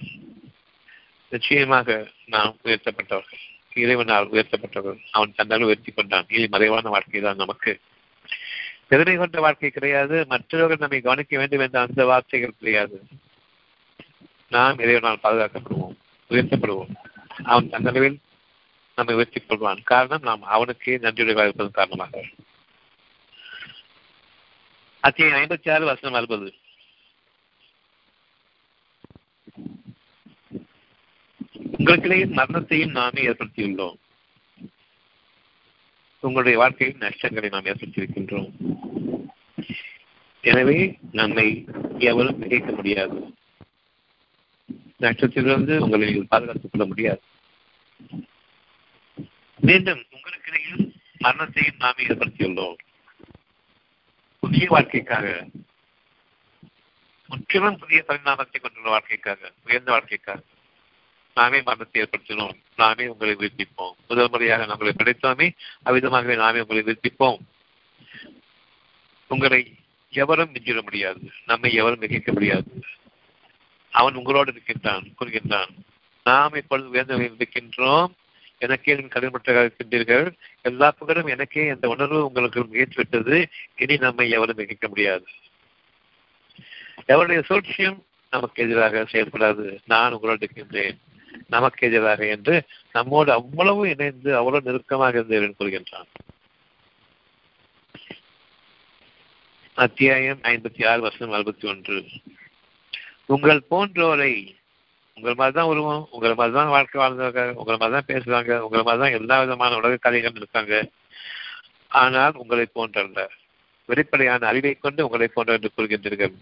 நிச்சயமாக நாம் உயர்த்தப்பட்டவர்கள். இறைவனால் உயர்த்தப்பட்டவர்கள். அவன் தன்னால் உயர்த்தி கொண்டான். இது மறைவான வாழ்க்கை தான் நமக்கு. பெருமை கொண்ட வாழ்க்கை கிடையாது. மற்றவர்கள் நம்மை கவனிக்க வேண்டும் என்ற அந்த வார்த்தைகள் கிடையாது. நாம் இறைவனால் பாதுகாக்கப்படுவோம் உயர்த்தப்படுவோம். அவன் தன்னளவில் நம்மை உயர்த்திக் கொள்வான். காரணம் நாம் அவனுக்கே நன்றியுடையவாக இருப்பதன் காரணமாக. அத்தியாயம் ஐம்பத்தி ஆறு வசனம் அறுபது. உங்களுக்கிடையே மரணத்தையும் நாமே ஏற்படுத்தியுள்ளோம். உங்களுடைய வாழ்க்கையில் நஷ்டங்களை நாம் ஏற்படுத்தியிருக்கின்றோம் எனவே நம்மை எவரும் கேட்க முடியாது. நட்சத்திலிருந்து உங்களை பாதுகாத்துக் கொள்ள முடியாது. மீண்டும் உங்களுக்கு இடையில் மரணத்தையும் நாம் ஏற்படுத்தியுள்ளோம். புதிய வாழ்க்கைக்காக முற்றிலும் புதிய பரிணாமத்தை கொண்டுள்ள வாழ்க்கைக்காக உயர்ந்த வாழ்க்கைக்காக நாமே மரணத்தை ஏற்படுத்தினோம். நாமே உங்களை விருப்பிப்போம் முதல் முறையாக நம்மளை படைத்தோமே அவ்விதமாகவே நாமே உங்களை விருப்பிப்போம் உங்களை எவரும் மிஞ்சிட முடியாது. நம்மை எவரும் மிகைக்க முடியாது. அவன் உங்களோடு இருக்கின்றான் கூறுகின்றான். நாம் இப்பொழுது உயர்ந்தவர்கள் இருக்கின்றோம். எனக்கே கடன்பட்டதாக இருக்கின்றீர்கள். எல்லா புகழும் எனக்கே. அந்த உணர்வு உங்களுக்கு ஏற்றுவிட்டது. இனி நம்மை எவரும் மிகிக்க முடியாது. எவருடைய சூழ்ச்சியும் நமக்கு எதிராக செயல்படாது. நான் உங்களோடு இருக்கின்றேன். நமக்கு எதிராக என்று நம்மோடு அவ்வளவு இணைந்து அவ்வளவு நெருக்கமாக இருந்தேன் கூறுகின்றான். அத்தியாயம் ஐம்பத்தி ஆறு வருஷம் அறுபத்தி ஒன்று. உங்கள் போன்றோரை உங்கள் மாதிரி தான் உருவம் உங்களை மாதிரி தான் வாழ்க்கை வாழ்ந்தவங்க உங்களை மாதிரி தான் பேசுவாங்க உங்களை மாதிரி தான் எல்லா விதமான உலக கதைகள் இருக்காங்க. ஆனால் உங்களை போன்றல்ல. வெளிப்படையான அறிவை கொண்டு உங்களை போன்ற என்று கூறுகின்றீர்கள்.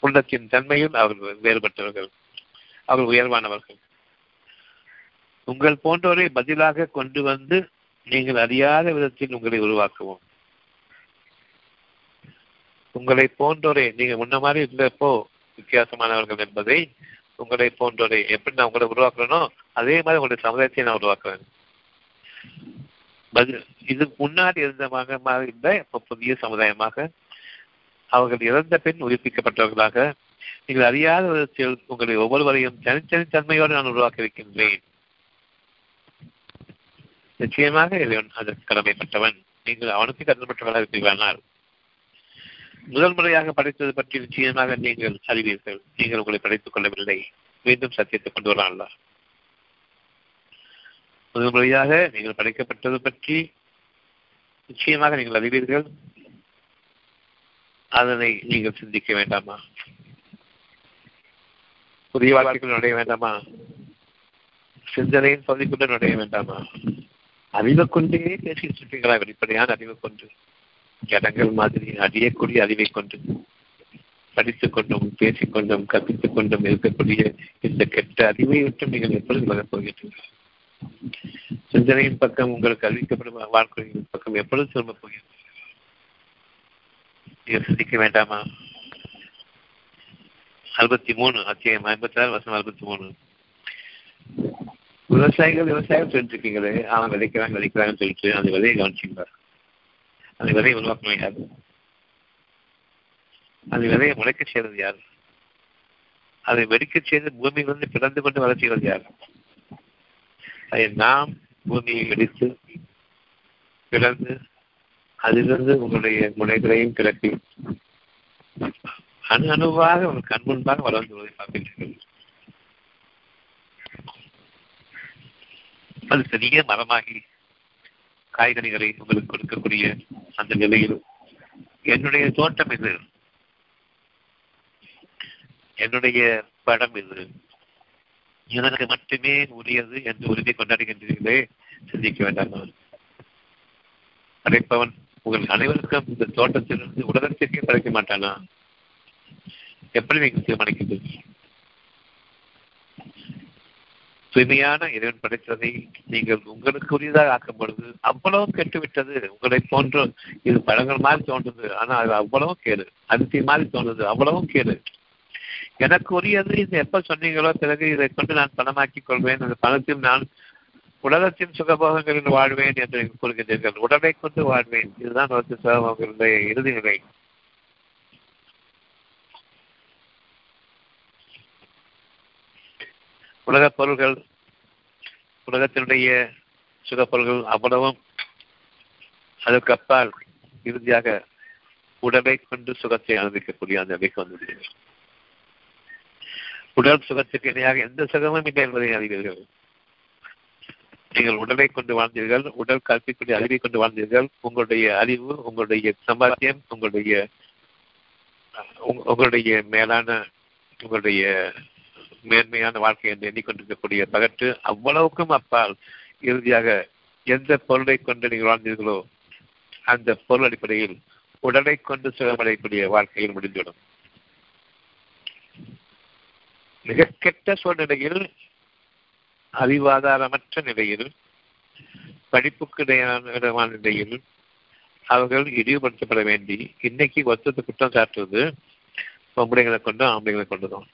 உள்ளத்தின் தன்மையில் அவர்கள் வேறுபட்டவர்கள். அவர்கள் உயர்வானவர்கள். உங்கள் போன்றோரை பதிலாக கொண்டு வந்து நீங்கள் அறியாத விதத்தில் உங்களை உருவாக்குவோம். உங்களை போன்றோரை நீங்க முன்ன மாதிரி இருந்தப்போ வித்தியாசமானவர்கள் என்பதை உங்களை போன்றோரை எப்படி நான் உங்களை உருவாக்குறேனோ அதே மாதிரி உங்களுடைய சமுதாயத்தை நான் உருவாக்குறேன். பதில் இது முன்னாடி இருந்த மாதிரி இல்ல புதிய சமுதாயமாக அவர்கள் இறந்த பின் உயிர்ப்பிக்கப்பட்டவர்களாக நீங்கள் அறியாத விதத்தில் உங்களை ஒவ்வொருவரையும் தனித்தனி தன்மையோடு நான் உருவாக்கி இருக்கின்றேன் நிச்சயமாக இறைவன் அதற்கு கடமைப்பட்டவன். நீங்கள் அவனுக்கு கடமைப்பட்டவர்களாக இருக்கிறானால் முதல் முறையாக படைத்தது பற்றி நிச்சயமாக நீங்கள் அறிவீர்கள். நீங்கள் உங்களை படைத்துக் கொள்ளவில்லை. மீண்டும் சத்தியத்தை கொண்டு வரலாம் முதல் முறையாக நீங்கள் படைக்கப்பட்டது பற்றி நிச்சயமாக நீங்கள் அறிவீர்கள். அதனை நீங்கள் சிந்திக்க வேண்டாமா? புதிய வாழ்க்கைகள் நுழைய வேண்டாமா? சிந்தனையின் பகுதிக்குள்ள நுழைய வேண்டாமா? அறிவை கொண்டே பேசிட்டு இருக்கீங்களா? வெளிப்படையான அறிவை கொண்டு. இடங்கள் மாதிரி அறியக்கூடிய அறிவை கொண்டு படித்துக் கொண்டும் பேசிக்கொண்டும் கற்பித்துக் கொண்டும் இருக்கக்கூடிய இந்த கெட்ட அறிவை விட்டு நீங்கள் எப்பொழுது வளரப் போகிறீர்கள்? சிந்தனையின் பக்கம் உங்களுக்கு அறிவிக்கப்படும் வாழ்க்கையின் பக்கம் எப்பொழுது திரும்ப போகிறீர்கள்? நீங்கள் சிந்திக்க வேண்டாமா? அறுபத்தி மூணு அத்தியாயம் ஐம்பத்தி ஆறு வருஷம் அறுபத்தி மூணு விவசாயிகள் விவசாயம் சொல்லிருக்கீங்களே அவன் விதைக்கிறாங்க விதைக்கிறாங்கன்னு சொல்லிட்டு அந்த விதையை கவனிச்சிங்களா அது விதையை உருவாக்கணும் யார் அது விதையை முளைக்க செய்வது யார்? அதை வெடிக்க செய்து பூமியிலிருந்து பிறந்து கொண்டு வர செய்வது யார்? அதை நாம் பூமியை வெடித்து பிறந்து அதிலிருந்து உங்களுடைய முனைகளையும் பிறக்கி அணு அணுவாக உங்கள் கண் முன்பாக வளர்ந்து வருவதை பார்க்கின்றீர்கள். அது பெரிய மரமாகி காய்கனிகளை உங்களுக்கு கொடுக்கக்கூடிய அந்த நிலையில் என்னுடைய தோட்டம் இது. என்னுடைய படம் இது. எனக்கு மட்டுமே உரியது என்று உறுதி கொண்டாடுகின்றீர்களே சிந்திக்க வேண்டாம் அழைப்பவன் உங்கள் அனைவருக்கும் இந்த தோட்டத்திலிருந்து உலகத்திற்கே படைக்க மாட்டானா? எப்படி நீங்கள் தீர்மானிக்கின்றீர்கள் தூய்மையான இறைவன் படைத்ததை நீங்கள் உங்களுக்கு உரியதாக ஆக்கும் பொழுது அவ்வளவு கெட்டுவிட்டது. உங்களை போன்று இது பழங்கள் மாதிரி தோன்றுது. ஆனால் அது அவ்வளவும் கேடு. அரிசி மாதிரி தோன்றுது. அவ்வளவும் கேடு. எனக்கு உரியது இது எப்ப சொன்னீங்களோ பிறகு இதை கொண்டு நான் பணமாக்கிக் கொள்வேன். அந்த பணத்தில் நான் உலகத்தின் சுகபோகங்களில் வாழ்வேன் என்று கூறுகின்றீர்கள். உடலை கொண்டு வாழ்வேன். இதுதான் சுகபோகங்களுடைய இறுதி நிலை. உலகப் பொருள்கள் உலகத்தினுடைய சுகப்பொருள்கள் அவ்வளவும் அதற்கு அப்பால் இறுதியாக உடலை கொண்டு சுகத்தை அனுபவிக்கக்கூடிய அந்த நிலைக்கு வந்துள்ளீர்கள் உடல் சுகத்துக்கு இணையாக எந்த சுகமும் இல்லை என்பதை அறிவீர்கள். நீங்கள் உடலை கொண்டு வாழ்ந்தீர்கள் உடல் கல்விக்குரிய அறிவை கொண்டு வாழ்ந்தீர்கள். உங்களுடைய அறிவு உங்களுடைய சம்பாத்தியம் உங்களுடைய உங்களுடைய மேலான உங்களுடைய மேன்மையான வாழ்க்கை என்று எண்ணிக்கொண்டிருக்கக்கூடிய பகற்று அவ்வளவுக்கும் அப்பால் இறுதியாக எந்த பொருளை கொண்டு நீங்கள் வாழ்ந்தீர்களோ அந்த பொருள் அடிப்படையில் உடலை கொண்டு சுகமடையக்கூடிய வாழ்க்கையில் முடிந்துவிடும். மிக கெட்ட சூழ்நிலையில் அறிவாதாரமற்ற நிலையில் படிப்புக்கு இடையான நிலையில் அவர்கள் இழிவுபடுத்தப்பட வேண்டி இன்னைக்கு ஒத்தத்தை குற்றம் சாட்டுவது பொம்பளைங்களை கொண்டும் ஆம்பளைங்களை கொண்டுதான்.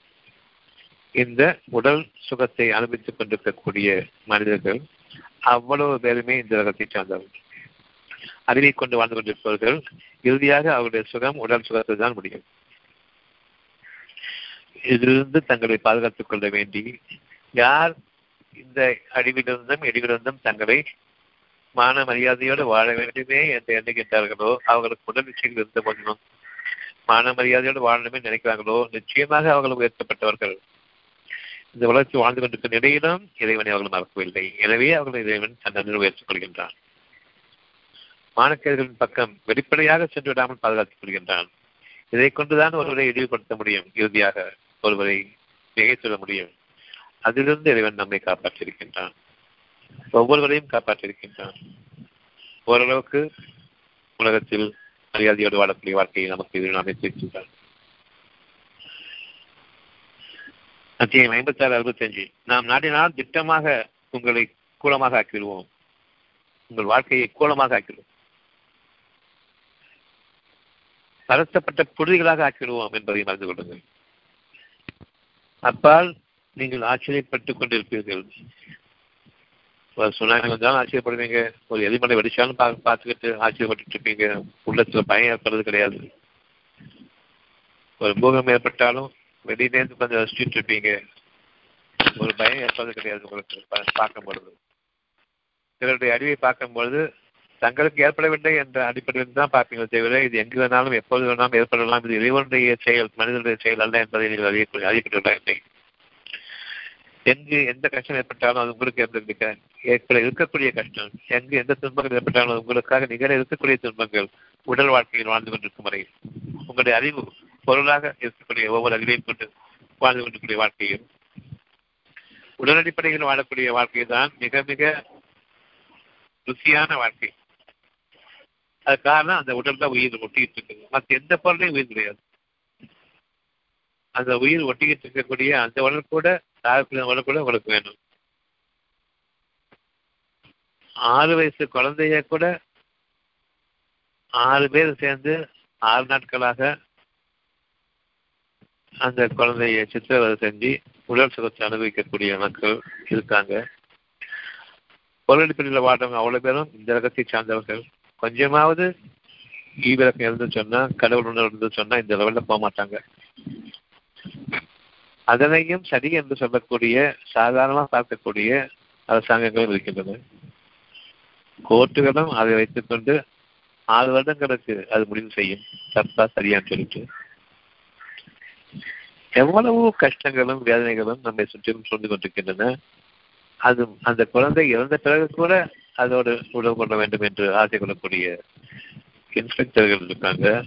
இந்த உடல் சுகத்தை அனுபவித்துக் கொண்டிருக்கக்கூடிய மனிதர்கள் அவ்வளவு பேருமே இந்த உலகத்தை சார்ந்தவர்கள். அறிவை கொண்டு வாழ்ந்து கொண்டிருப்பவர்கள் இறுதியாக அவருடைய சுகம் உடல் சுகத்தில் தான் முடியும். இதிலிருந்து தங்களை பாதுகாத்துக் கொள்ள வேண்டி யார் இந்த அழிவிலிருந்தும் இடிவிலிருந்தும் தங்களை மான மரியாதையோடு வாழ வேண்டுமே என்று எண்ணுகின்றார்களோ அவர்களுக்கு உடல் நிச்சயங்கள் இருந்த போதிலும் மான மரியாதையோடு வாழணுமே நினைக்கிறார்களோ நிச்சயமாக அவர்கள் உயர்த்தப்பட்டவர்கள். இந்த வளர்ச்சி வாழ்ந்து கொண்டிருக்கும் நிலையிலும் இறைவனை அவர்கள் மறக்கவில்லை. எனவே அவர்கள் இறைவன் தன்னை உயர்த்திக் கொள்கின்றான் மாணக்கர்களின் பக்கம் வெளிப்படையாக சென்று விடாமல் பாதுகாத்துக் கொள்கின்றான். இதை கொண்டுதான் ஒருவரை இழிவுபடுத்த முடியும். இறுதியாக ஒருவரை மிகைத்துள்ள முடியும். அதிலிருந்து இறைவன் நம்மை காப்பாற்றியிருக்கின்றான். ஒவ்வொருவரையும் காப்பாற்றியிருக்கின்றான். ஓரளவுக்கு உலகத்தில் மரியாதையோடு வாழக்கூடிய வாழ்க்கையை நமக்கு இது அமைத்திருக்கின்றான். அத்தியாயம் ஐம்பத்தி ஆறு அறுபத்தி அஞ்சு நாம் நாடினால் திட்டமாக உங்களை கூலமாக ஆக்கிவிடுவோம். உங்கள் வாழ்க்கையை கூலமாக ஆக்கிடுவோம் பரத்தப்பட்ட புழுதிகளாக ஆக்கிடுவோம் என்பதை மறந்து கொள்ளுங்கள். அப்பால் நீங்கள் ஆச்சரியப்பட்டுக் கொண்டிருப்பீர்கள். ஒரு சுனாமி வந்தாலும் ஆச்சரியப்படுவீங்க. ஒரு எதிர்மலை வெடிச்சாலும் பா பார்த்துக்கிட்டு ஆச்சரியப்பட்டு இருப்பீங்க. உள்ளத்துல பயம் ஏற்படுறது கிடையாது. ஒரு பூகம் ஏற்பட்டாலும் வெளியிலேருந்து கொஞ்சம் ரசிச்சுட்டு இருப்பீங்க. ஒரு பயம் ஏற்படுறது கிடையாது உங்களுக்கு பார்க்கும் பொழுது சிலருடைய அறிவை பார்க்கும் பொழுது தங்களுக்கு ஏற்படவில்லை என்ற அடிப்படையில் தான் பார்ப்பீங்க தவிர இது எங்கு வேணாலும் எப்போது வேணாலும் ஏற்படலாம். இது இறைவனுடைய செயல் மனிதனுடைய செயல் அல்ல என்பதை நீங்கள் அறியக்கூடிய அறியப்பட்டுள்ள எங்கு எந்த கஷ்டம் ஏற்பட்டாலும் அது உங்களுக்கு ஏற்படுகிற ஏற்பட இருக்கக்கூடிய கஷ்டம். எங்கு எந்த துன்பங்கள் ஏற்பட்டாலும் உங்களுக்காக நிகழ இருக்கக்கூடிய துன்பங்கள். உடல் வாழ்க்கையில் வாழ்ந்து கொண்டிருக்கும் வரை. உங்களுடைய அறிவு பொருளாக இருக்கக்கூடிய ஒவ்வொரு அறிவையும் கொண்டு வாழ்ந்து கொண்டிருக்கூடிய வாழ்க்கையும் உடல் அடிப்படையில் வாழக்கூடிய வாழ்க்கை தான் மிக மிக ருசியான வாழ்க்கை. அது காரணம் அந்த உடல்ல உயிர் ஒட்டிக்கிட்டு இருக்குது. மற்ற எந்த பொருளையும் உயிர் கிடையாது. அந்த உயிர் ஒட்டிக்கிட்டு இருக்கக்கூடிய அந்த உடல் கூட தாழ்ப்பின உடல் கூட உங்களுக்கு வேணும். ஆறு வயசு குழந்தைய கூட ஆறு பேர் சேர்ந்து ஆறு நாட்களாக அந்த குழந்தைய சித்திரவதை செஞ்சு உடல் சுகத்தை அனுபவிக்கக்கூடிய மக்கள் இருக்காங்க. பொருளடிப்படையில் வாழ்றவங்க அவ்வளவு பேரும் இந்த ரகத்தை சார்ந்தவர்கள். கொஞ்சமாவது ஈவிரக்கம் இருந்து சொன்னா கடவுள் உணர்வு இருந்து சொன்னா இந்த லெவலில் போக மாட்டாங்க. அதனையும் சரி என்று சொல்லக்கூடிய சாதாரணமாக பார்க்கக்கூடிய அரசாங்கங்களும் இருக்கின்றன. கோர்ட்டுகளும் அதை வைத்துக்கொண்டு ஆறு வருடங்களுக்கு அது முடிவு செய்யும். தப்பா சரியான்னு சொல்லிட்டு. எவ்வளவு கஷ்டங்களும் வேதனைகளும் நம்மை சுற்றிலும் சூழ்ந்து கொண்டிருக்கின்றன. அது அந்த குழந்தை இறந்த பிறகு கூட அதோடு உறவு கொள்ள வேண்டும் என்று ஆசை கொள்ளக்கூடிய இன்ஸ்பெக்டர்கள் இருக்காங்க.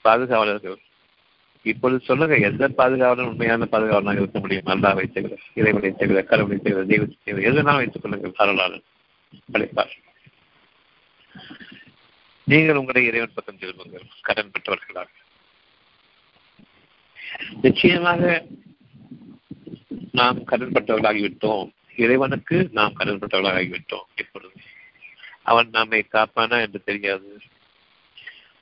பாதுகாவலர்கள். இப்பொழுது சொல்லுங்க எந்த பாதுகாவலர் உண்மையான பாதுகாவலனாக இருக்க முடியும்? நல்லா தவிர இறைவனை தவிர கடவுளை தவிர தெய்வத்தை தவிர எதுனாலும் வைத்துக் கொள்ளுங்கள்? அருளாளர் அழைப்பார் நீங்கள் உங்களை இறைவன் பக்கம் திரும்புங்கள். கடன் பெற்றவர்களாக. நிச்சயமாக நாம் கடன்பட்டவர்களாகிவிட்டோம். இறைவனுக்கு நாம் கடன்பட்டவர்களாகிவிட்டோம் எப்பொழுது அவன் நம்மை காப்பானா என்று தெரியாது.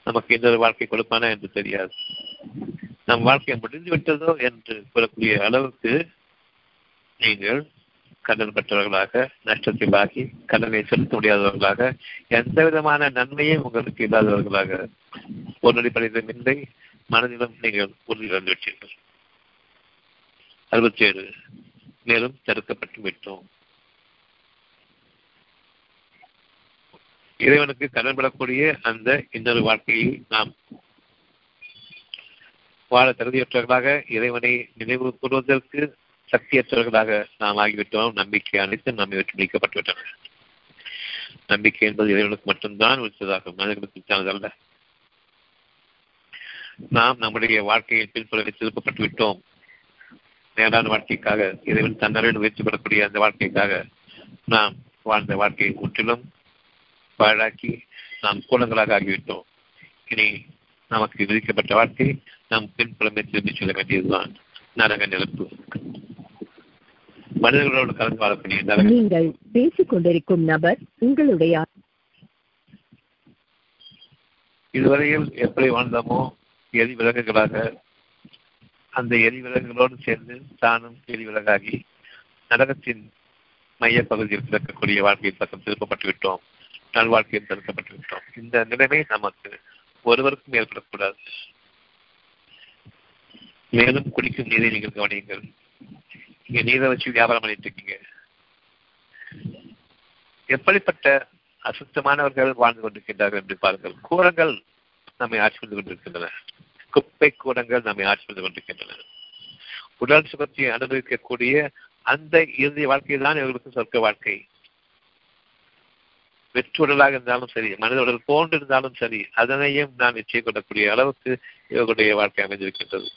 நமக்கு இன்னொரு வாழ்க்கை கொடுப்பானா என்று தெரியாது. நம் வாழ்க்கை முடிந்து விட்டதோ என்று கூறக்கூடிய அளவுக்கு நீங்கள் கடன் பெற்றவர்களாக நஷ்டத்தில் ஆகி கடனை செலுத்த முடியாதவர்களாக எந்த விதமான நன்மையும் உங்களுக்கு இல்லாதவர்களாக. ஒரு அடிப்படையிலும் இல்லை மனதிலும் நீங்கள் உறுதி வந்துவிட்டீர்கள் அறுபத்தி ஏழு மேலும் தடுக்கப்பட்டு விட்டோம். இறைவனுக்கு கடன்படக்கூடிய அந்த இன்னொரு வாழ்க்கையில் நாம் வாழ தகுதியற்றவர்களாக இறைவனை நினைவு கூறுவதற்கு சக்தியற்றவர்களாக நாம் ஆகிவிட்டோம். நம்பிக்கை அனைத்தும் நம்மை வெற்றி நீக்கப்பட்டுவிட்டன நம்பிக்கை என்பது இறைவனுக்கு மட்டும்தான் உச்சதாகும் மனிதர்களுக்கு தானதல்ல நாம் நம்முடைய வாழ்க்கையில் பின்புலவை திருப்பப்பட்டு விட்டோம். நேரான வாழ்க்கைக்காக இறைவன் தன்னறிவு முயற்சி பெறக்கூடிய அந்த வாழ்க்கைக்காக நாம் வாழ்ந்த வாழ்க்கையை முற்றிலும் பாழாக்கி நாம் கூலங்களாக ஆகிவிட்டோம். இனி நமக்கு விதிக்கப்பட்ட வாழ்க்கை நம் பின்புறமே திரும்பி செல்ல வேண்டியதுதான். நரக நெருப்பு. மனிதர்களோடு கலந்து வாழக்கூடிய நீங்கள் பேசிக் கொண்டிருக்கும் நபர் உங்களுடைய இதுவரையில் எப்படி வாழ்ந்தோமோ எரி விலகுகளாக அந்த எரி விலகுகளோடு சேர்ந்து தானும் எரி விலகாகி நரகத்தின் மைய பகுதியில் பிறக்கக்கூடிய வாழ்க்கையின் பக்கம் திருப்பப்பட்டு விட்டோம் நல்வாழ்க்கையில் தடுக்கப்பட்டு விட்டோம் இந்த நிலைமை நமக்கு ஒருவருக்கும் ஏற்படக்கூடாது. மேலும் குடிக்கும் நீரை நீங்கள் கவனியுங்கள். இங்க நீரை வச்சு வியாபாரம் பண்ணிட்டு இருக்கீங்க. எப்படிப்பட்ட அசுத்தமானவர்கள் வாழ்ந்து கொண்டிருக்கின்றார்கள் என்று பாருங்கள். கூரங்கள் நம்மை ஆட்சி கொண்டு கொண்டிருக்கின்றன. குப்பை கூடங்கள் நம்மை ஆட்சி கொண்டு கொண்டிருக்கின்றன. உடல் சுகத்தை அனுபவிக்கக்கூடிய அந்த இறுதி வாழ்க்கை தான் இவர்களுக்கு சொர்க்க வாழ்க்கை. வெற்று உடலாக இருந்தாலும் சரி மனித உடல் போன்று இருந்தாலும் சரி அதனையும் நான் நிச்சயம் கொள்ளக்கூடிய அளவுக்கு இவர்களுடைய வாழ்க்கை அமைந்திருக்கின்றது.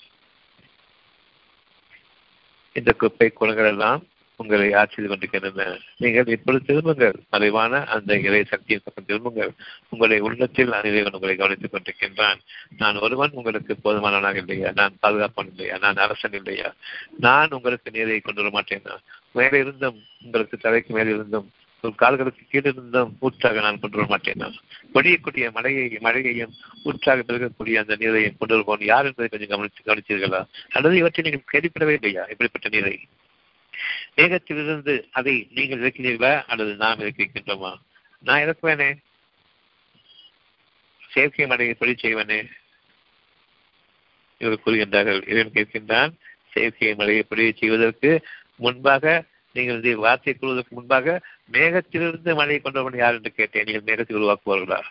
இந்த குப்பை குணங்கள் எல்லாம் உங்களை ஆட்சி செய்து கொண்டிருக்கின்றன. நீங்கள் இப்பொழுது திரும்புங்கள். மறைவான அந்த இறை சக்தியின் பக்கம் திரும்புங்கள். உங்களை உள்ளத்தில் அனைவன் உங்களை கவனித்துக் கொண்டிருக்கின்றான். நான் ஒருவன் உங்களுக்கு போதுமானவனாக இல்லையா? நான் பாதுகாப்பான் இல்லையா? நான் அரசன் இல்லையா? நான் உங்களுக்கு நீரை கொண்டு வர மாட்டேனா. மேலே இருந்தும் உங்களுக்கு தலைக்கு மேலே இருந்தும் உங்கள் கால்களுக்கு கீழே இருந்தும் ஊற்றாக நான் கொண்டு வர மாட்டேனா. பொடியக்கூடிய மழையை மழையையும் ஊற்றாக பெருகக்கூடிய அந்த நீரையும் கொண்டு வருவோம் யார் என்பதை கொஞ்சம் கவனித்து கவனித்தீர்களா? அல்லது இவற்றை நீங்கள் கேள்விப்படவே இல்லையா? இப்படிப்பட்ட நீரை? மேகத்திலிருந்து அதை நீங்கள் இறக்கினீர்களா அல்லது நாம் இறக்கிக்கின்றோமா நான் இறக்குவேனே. செயற்கை மடையை தொழில் செய்வனே. இவர் கூறுகின்றார்கள். இறைவன் கேட்கின்றான் செயற்கை மழையை பொழிவு செய்வதற்கு முன்பாக நீங்கள் இந்த வார்த்தை கூறுவதற்கு முன்பாக மேகத்திலிருந்து மழையை கொண்டவன் யார் என்று கேட்டேன். நீங்கள் மேகத்தை உருவாக்குவார்களா?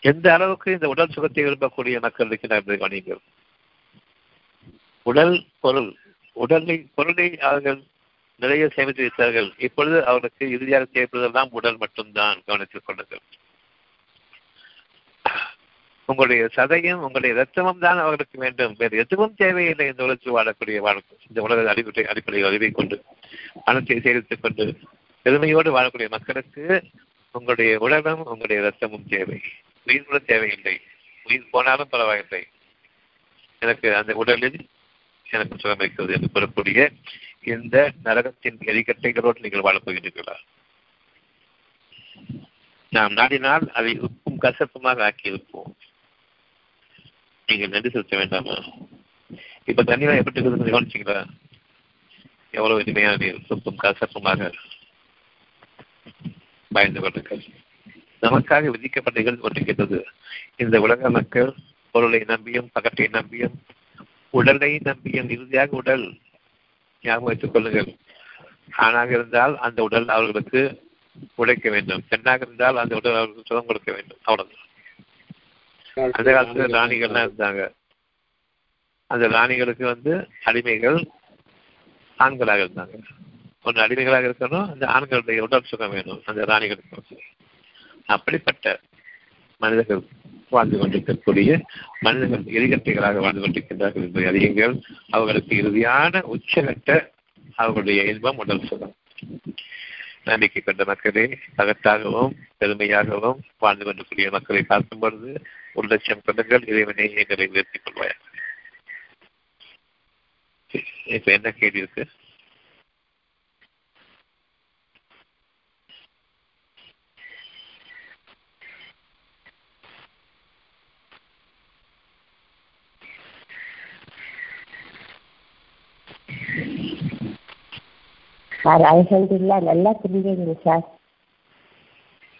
எந்த அளவுக்கு இந்த உடல் சுகத்தை விரும்பக்கூடிய மக்கள் இருக்கிறார்கள் கவனிங்கள் உடல் பொருள் உடலை பொருளை அவர்கள் நிறைய சேமித்து வைத்தார்கள். இப்பொழுது அவர்களுக்கு இறுதியாக தேவைப்படுவதெல்லாம் உடல் மட்டும்தான் கவனித்துக் கொள்ளுங்கள். உங்களுடைய சதையும் உங்களுடைய ரத்தமும் தான் அவர்களுக்கு வேண்டும். வேறு எதுவும் தேவையில்லை இந்த உலகத்தில் வாழக்கூடிய வாழ்க்கை. இந்த உலக அடிப்படை அடிப்படையில் அறிவை கொண்டு பணத்தை சேகரித்துக் கொண்டு பெருமையோடு வாழக்கூடிய மக்களுக்கு உங்களுடைய உடலும் உங்களுடைய ரத்தமும் தேவை. உயிர் கூட தேவையில்லை. உயிர் போனாலும் பரவாயில்லை. எனக்கு அந்த உடலில் எனக்கு சுகம் என்று கூறக்கூடிய இந்த நரகத்தின் எரிக்கட்டைகளோடு நீங்கள் வாழப்போகின்றீர்களா? நாம் நாடினால் அதை உப்பும் கசப்புமாக ஆக்கி இருப்போம் நீங்கள் நன்றி செலுத்த வேண்டாமா? இப்ப தண்ணீர் எப்படி இருக்குது கவனிச்சிங்களா? எவ்வளவு இனிமையான நீர் உப்பும் கசப்புமாக பயந்து கொள்ளுங்கள் நமக்காக விதிக்கப்பட்ட ஒன்று கொண்டிருக்கின்றது இந்த உலக மக்கள் பொருளை நம்பியும் பகட்டை நம்பியும் உடலை நம்பியும் இறுதியாக உடல் ஞாபகம் வைத்துக் கொள்ளுங்கள். ஆணாக இருந்தால் அந்த உடல் அவர்களுக்கு உழைக்க வேண்டும். பெண்ணாக இருந்தால் அந்த உடல் அவர்களுக்கு சுகம் கொடுக்க வேண்டும். அவ்வளவுதான். அந்த காலத்துல ராணிகள்லாம் இருந்தாங்க. அந்த ராணிகளுக்கு வந்து அடிமைகள் ஆண்களாக இருந்தாங்க. ஒன்று அடிமைகளாக இருக்கணும் அந்த ஆண்களுடைய உடல் சுகம் வேணும். அந்த ராணிகளுக்கு. அப்படிப்பட்ட மனிதர்கள் வாழ்ந்து கொண்டிருக்கக்கூடிய மனிதர்கள் எரிகட்டைகளாக வாழ்ந்து கொண்டிருக்கின்றார்கள் என்பதை அறியுங்கள். அவர்களுக்கு இறுதியான உச்சகட்ட அவர்களுடைய இன்பம் உடல் சுகம். நம்பிக்கை கொண்ட மக்களே அகத்தாகவும் பெருமையாகவும் வாழ்ந்து கொண்டிருக்கூடிய மக்களை பார்க்கும் பொழுது ஒரு லட்சம் கொண்டுங்கள் இறைவனை எங்களை உயர்த்திக் கொள்வாய் இப்ப என்ன கேள்வி இருக்கு? சார் அலமதுல்லா நல்லா புரிஞ்சுதுங்க சார்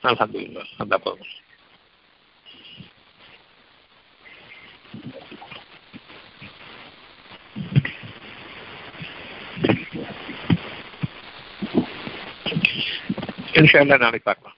அல்ஹம்துலில்லாஹ் அந்த போதும் இன்ஷா அல்லாஹ் நாளைக்கு பார்க்கலாம்